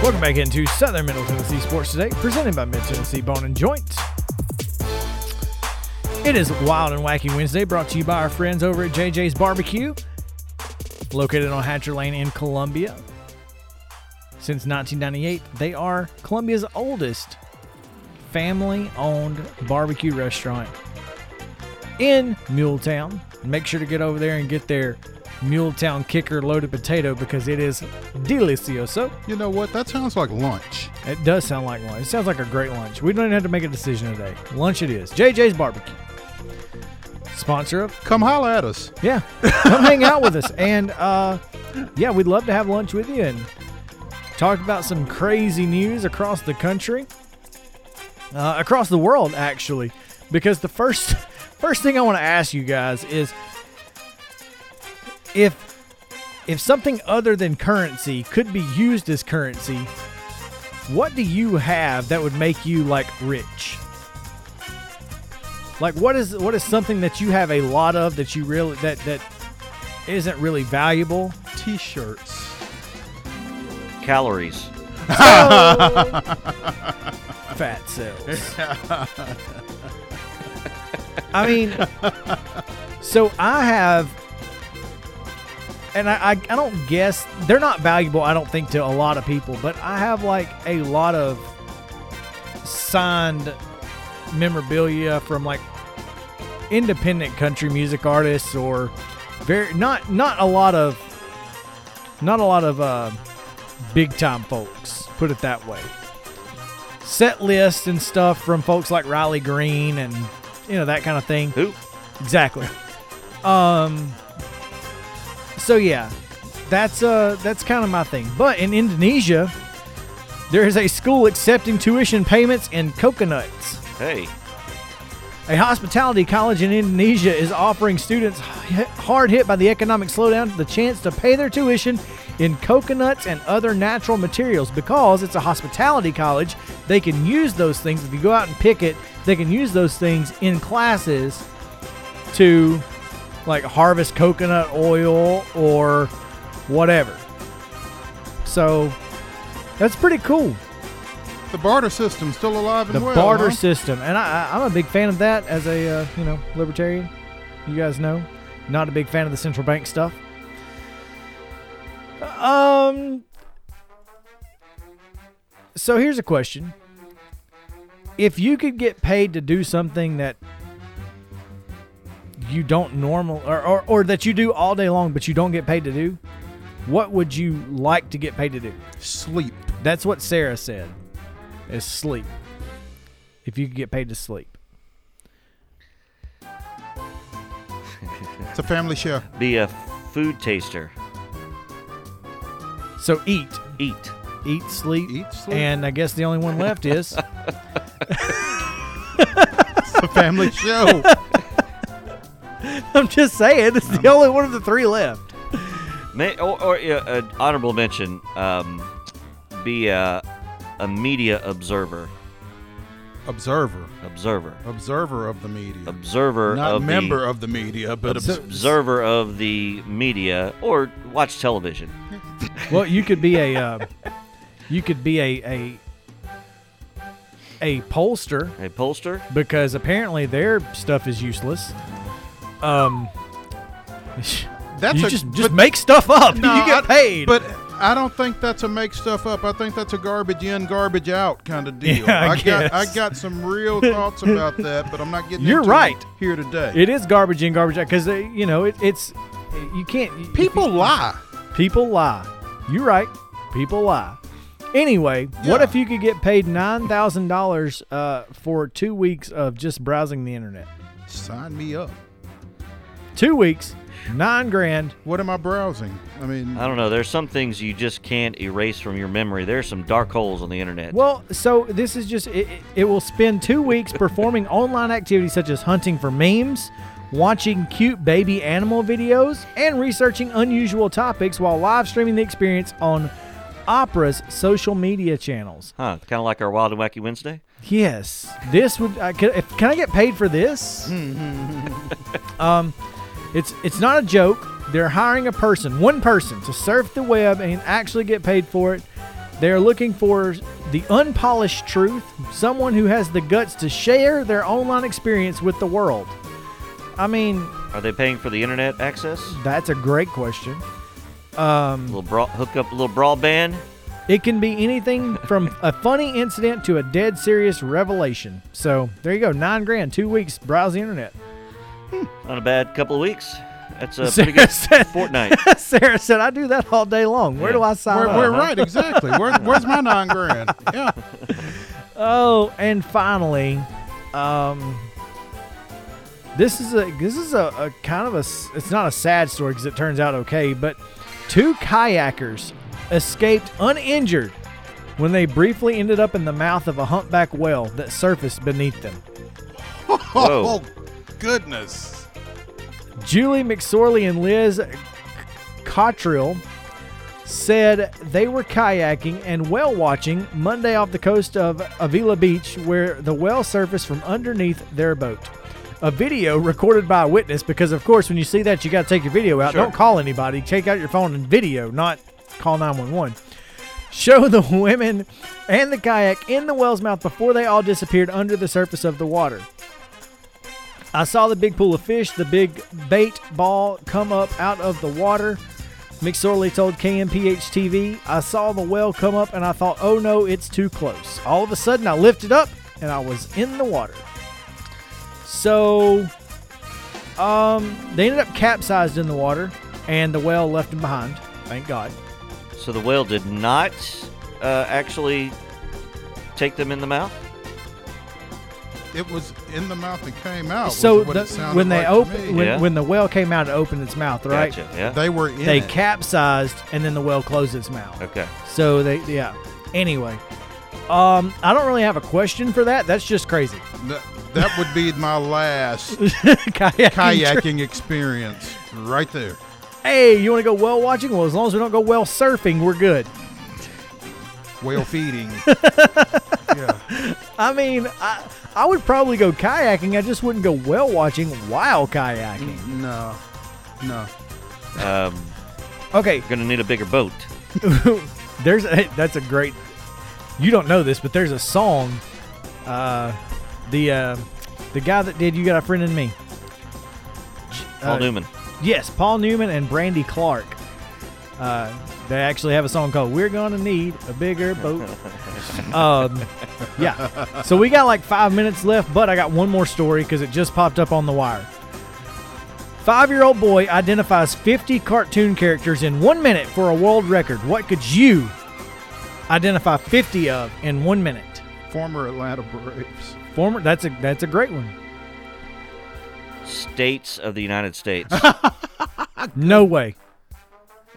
Welcome back into Southern Middle Tennessee Sports Today, presented by Mid Tennessee Bone and Joint. It is Wild and Wacky Wednesday, brought to you by our friends over at JJ's Barbecue, located on Hatcher Lane in Columbia. Since 1998, they are Columbia's oldest family owned barbecue restaurant in Muletown. Make sure to get over there and get their Muletown Kicker loaded potato because it is delicioso. You know what? That sounds like lunch. It does sound like lunch. It sounds like a great lunch. We don't even have to make a decision today. Lunch it is. JJ's Barbecue. Sponsor of Come holla at us. yeah. Come hang out with us. And uh yeah, we'd love to have lunch with you and talk about some crazy news across the country. Uh, across the world actually. Because the first first thing I want to ask you guys is if if something other than currency could be used as currency, what do you have that would make you like rich? Like what is what is something that you have a lot of that you really that that isn't really valuable? T-shirts. Calories. Fat cells. I mean, so I have, and I, I I don't guess they're not valuable. I don't think to a lot of people, but I have like a lot of signed memorabilia from like independent country music artists or very not not a lot of not a lot of uh, big time folks. Put it that way. Set lists and stuff from folks like Riley Green and you know that kind of thing. Who? Exactly. Um. So yeah, that's uh that's kind of my thing. But in Indonesia, there is a school accepting tuition payments in coconuts. Hey, A hospitality college in Indonesia is offering students hard hit by the economic slowdown the chance to pay their tuition in coconuts and other natural materials because it's a hospitality college. They can use those things if you go out and pick it. They can use those things in classes to like harvest coconut oil or whatever. So that's pretty cool. The barter system's still alive and The well. The barter huh? system, and I, I, I'm a big fan of that as a uh, you know libertarian. You guys know, not a big fan of the central bank stuff. Um. So here's a question: If you could get paid to do something that you don't normal or, or, or that you do all day long, but you don't get paid to do, what would you like to get paid to do? Sleep. That's what Sarah said. Is sleep. If you could get paid to sleep. It's a family show. Be a food taster. So eat. Eat. Eat, sleep. Eat, sleep. And I guess the only one left is. it's a family show. I'm just saying it's the only one of the three left. May, or or yeah, an honorable mention. Um, be a, a media observer. Observer. Observer. Observer of the media. Observer Not of member the of the media, but Obser- obs- observer of the media or watch television. Well, you could be a uh, you could be a a a pollster A pollster. because apparently their stuff is useless. Um, that's you a, just just make stuff up. No, you get I- paid. But I don't think that's a make stuff up. I think that's a garbage in, garbage out kind of deal. Yeah, I got I got some real thoughts about that, but I'm not getting You're right. here today. it is garbage in, garbage out because you know it, it's you can't People you- lie. People lie. You're right. People lie. Anyway, what if you could get paid nine thousand dollars uh, for two weeks of just browsing the internet? Sign me up. Two weeks, nine grand. What am I browsing? I mean, I don't know. There's some things you just can't erase from your memory. There's some dark holes on the internet. Well, so this is just it, it- it will spend two weeks performing online activities such as hunting for memes, watching cute baby animal videos, and researching unusual topics while live streaming the experience on Opera's social media channels. Huh? Kind of like our Wild and Wacky Wednesday. Yes, this would. I can, if, can I get paid for this? um, it's it's not a joke. They're hiring a person, one person, to surf the web and actually get paid for it. They're looking for the unpolished truth, someone who has the guts to share their online experience with the world. I mean, Are they paying for the internet access? that's a great question. Um, little bra- hook up a little broadband. It can be anything from a funny incident to a dead serious revelation. So there you go, nine grand, two weeks, browse the internet. Not a bad couple of weeks. That's a Sarah pretty good said- fortnight. Sarah said, "I do that all day long. Where Yeah. do I sign we're, up?" we're right, exactly. Where, where's my nine grand? Yeah. Oh, and finally, um, this is a this is a, a kind of a s- it's not a sad story because it turns out okay, but two kayakers escaped uninjured when they briefly ended up in the mouth of a humpback whale that surfaced beneath them. Oh, goodness. Julie McSorley and Liz Cottrill said they were kayaking and whale watching Monday off the coast of Avila Beach, where the whale surfaced from underneath their boat. A video recorded by a witness, because of course, when you see that, you got to take your video out. Sure. Don't call anybody. Take out your phone and video, not call 911. Show the women and the kayak in the whale's mouth before they all disappeared under the surface of the water. I saw the big pool of fish, the big bait ball come up out of the water. McSorley told KMPH TV, I saw the whale come up and I thought, oh no, it's too close. All of a sudden, I lifted up and I was in the water. So, um, they ended up capsized in the water and the whale left them behind. Thank God. So the whale did not uh, actually take them in the mouth. It was in the mouth and came out. was so what the, it when they like to open, when, Yeah. when the whale came out, it opened its mouth, right? Gotcha. Yeah. they were in They it. capsized and then the whale closed its mouth. Okay. So they, yeah. Anyway, um, I don't really have a question for that. That's just crazy. That, that would be my last Kayaking. kayaking experience right there. Hey, you want to go whale watching? Well, as long as we don't go whale surfing, we're good. Whale feeding. yeah. I mean, I, I would probably go kayaking. I just wouldn't go whale watching while kayaking. No. No. Um, Okay, gonna need a bigger boat. there's a, that's a great. You don't know this, but there's a song. Uh, the uh, the guy that did "You Got a Friend in Me." J- Paul uh, Newman. Yes, Paul Newman and Brandy Clark. Uh, they actually have a song called "We're Gonna Need a Bigger Boat." um, yeah. So we got like five minutes left, but I got one more story because it just popped up on the wire. Five-year-old boy identifies 50 cartoon characters in one minute for a world record. What could you identify 50 of in one minute? Former Atlanta Braves. Former. That's a that's a great one. states of the United States. No way.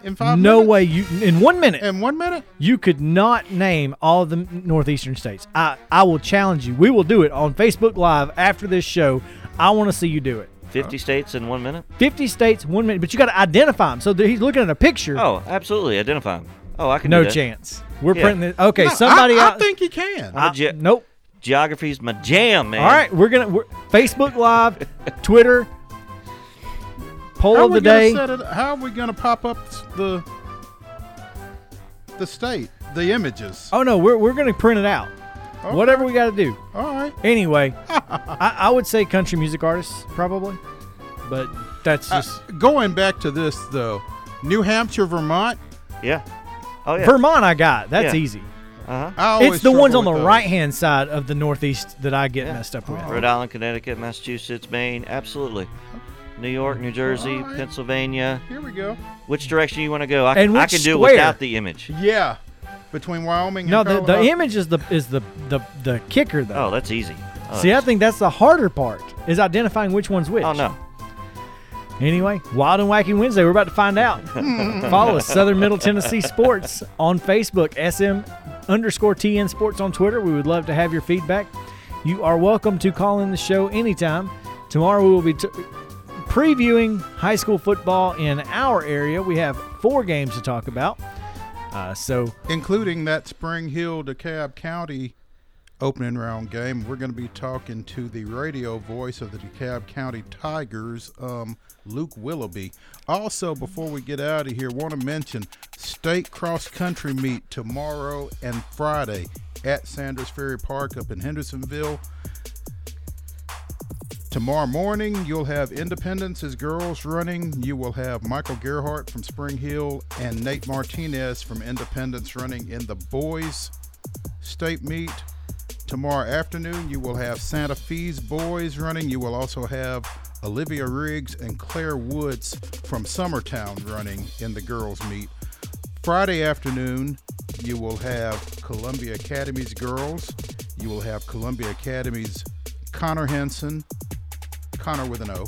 In five no minutes? way. You in one minute In one minute? you could not name all the northeastern states. I I will challenge you. We will do it on Facebook Live after this show. I want to see you do it. 50 states in one minute? 50 states, one minute, but you got to identify them. So he's looking at a picture. Oh, absolutely. Identify them. Oh, I can no do that. chance. We're Yeah. printing it. Okay, No, somebody I, I think he can. I'm a ge- nope. Geography's my jam, man. All right, we're gonna we're, Facebook Live, Twitter, poll how of the day. it, how are we going to pop up the the state, the images? Oh no, we're we're gonna print it out. Okay. Whatever we got to do. All right. Anyway, I, I would say country music artists probably, but that's Uh, just going back to this though, New Hampshire, Vermont. Yeah. Oh, yeah. Vermont. I got that's Yeah. easy. uh-huh. It's the ones on the right hand side of the Northeast that I get messed up with. Rhode Island, Connecticut, Massachusetts, Maine. Absolutely. New York, New Jersey, All right. Pennsylvania. Here we go. Which direction you want to go? I, And I can do square? it without the image. Yeah, between Wyoming. No, the, the image is the is the the, the kicker though. Oh, that's easy. Oh, See, I think that's the harder part is identifying which one's which. Oh, no. Anyway, Wild and Wacky Wednesday, we're about to find out. Follow us, Southern Middle Tennessee Sports on Facebook, SM underscore TN Sports on Twitter. We would love to have your feedback. You are welcome to call in the show anytime. Tomorrow we will be t- previewing high school football in our area. We have four games to talk about. Uh, so including that Spring Hill DeKalb County opening round game. We're going to be talking to the radio voice of the DeKalb County Tigers, um, Luke Willoughby. Also, before we get out of here, want to mention state cross country meet tomorrow and Friday at Sanders Ferry Park up in Hendersonville. Tomorrow morning, you'll have Independence's girls running. You will have Michael Gerhart from Spring Hill and Nate Martinez from Independence running in the boys' state meet. Tomorrow afternoon, you will have Santa Fe's boys running. You will also have Olivia Riggs and Claire Woods from Summertown running in the girls' meet. Friday afternoon, you will have Columbia Academy's girls. You will have Columbia Academy's Connor Henson, Connor with an O,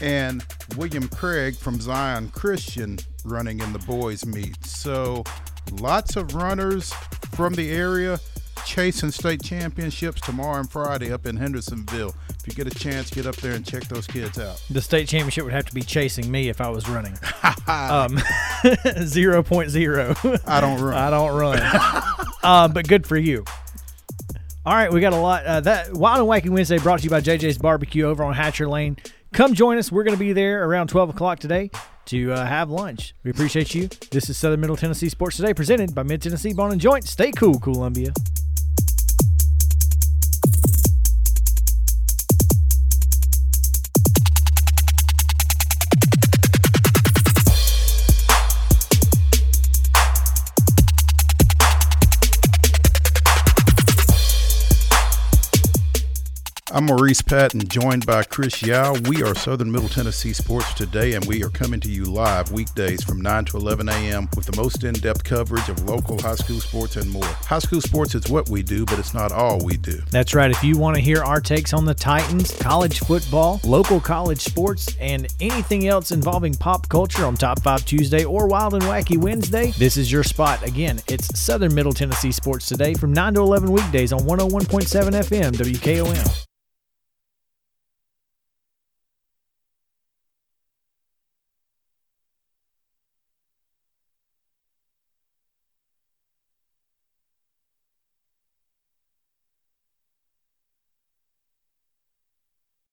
and William Craig from Zion Christian running in the boys' meet. So lots of runners from the area chasing state championships tomorrow and Friday up in Hendersonville. If you get a chance, get up there and check those kids out. the state championship would have to be chasing me if I was running. um, 0.0. I don't run. I don't run. um, but good for you. All right, we got a lot. Uh, that Wild and Wacky Wednesday brought to you by JJ's Barbecue over on Hatcher Lane. Come join us. We're going to be there around 12 o'clock today to uh, have lunch. We appreciate you. This is Southern Middle Tennessee Sports Today, presented by Mid Tennessee Bone and Joint. Stay cool, Columbia. I'm Maurice Patton, joined by Chris Yao. We are Southern Middle Tennessee Sports Today, and we are coming to you live weekdays from 9 to 11 a.m. with the most in depth coverage of local high school sports and more. High school sports is what we do, but it's not all we do. That's right. If you want to hear our takes on the Titans, college football, local college sports, and anything else involving pop culture on Top 5 Tuesday or Wild and Wacky Wednesday, this is your spot. Again, it's Southern Middle Tennessee Sports Today from 9 to 11 weekdays on 101.7 FM WKOM.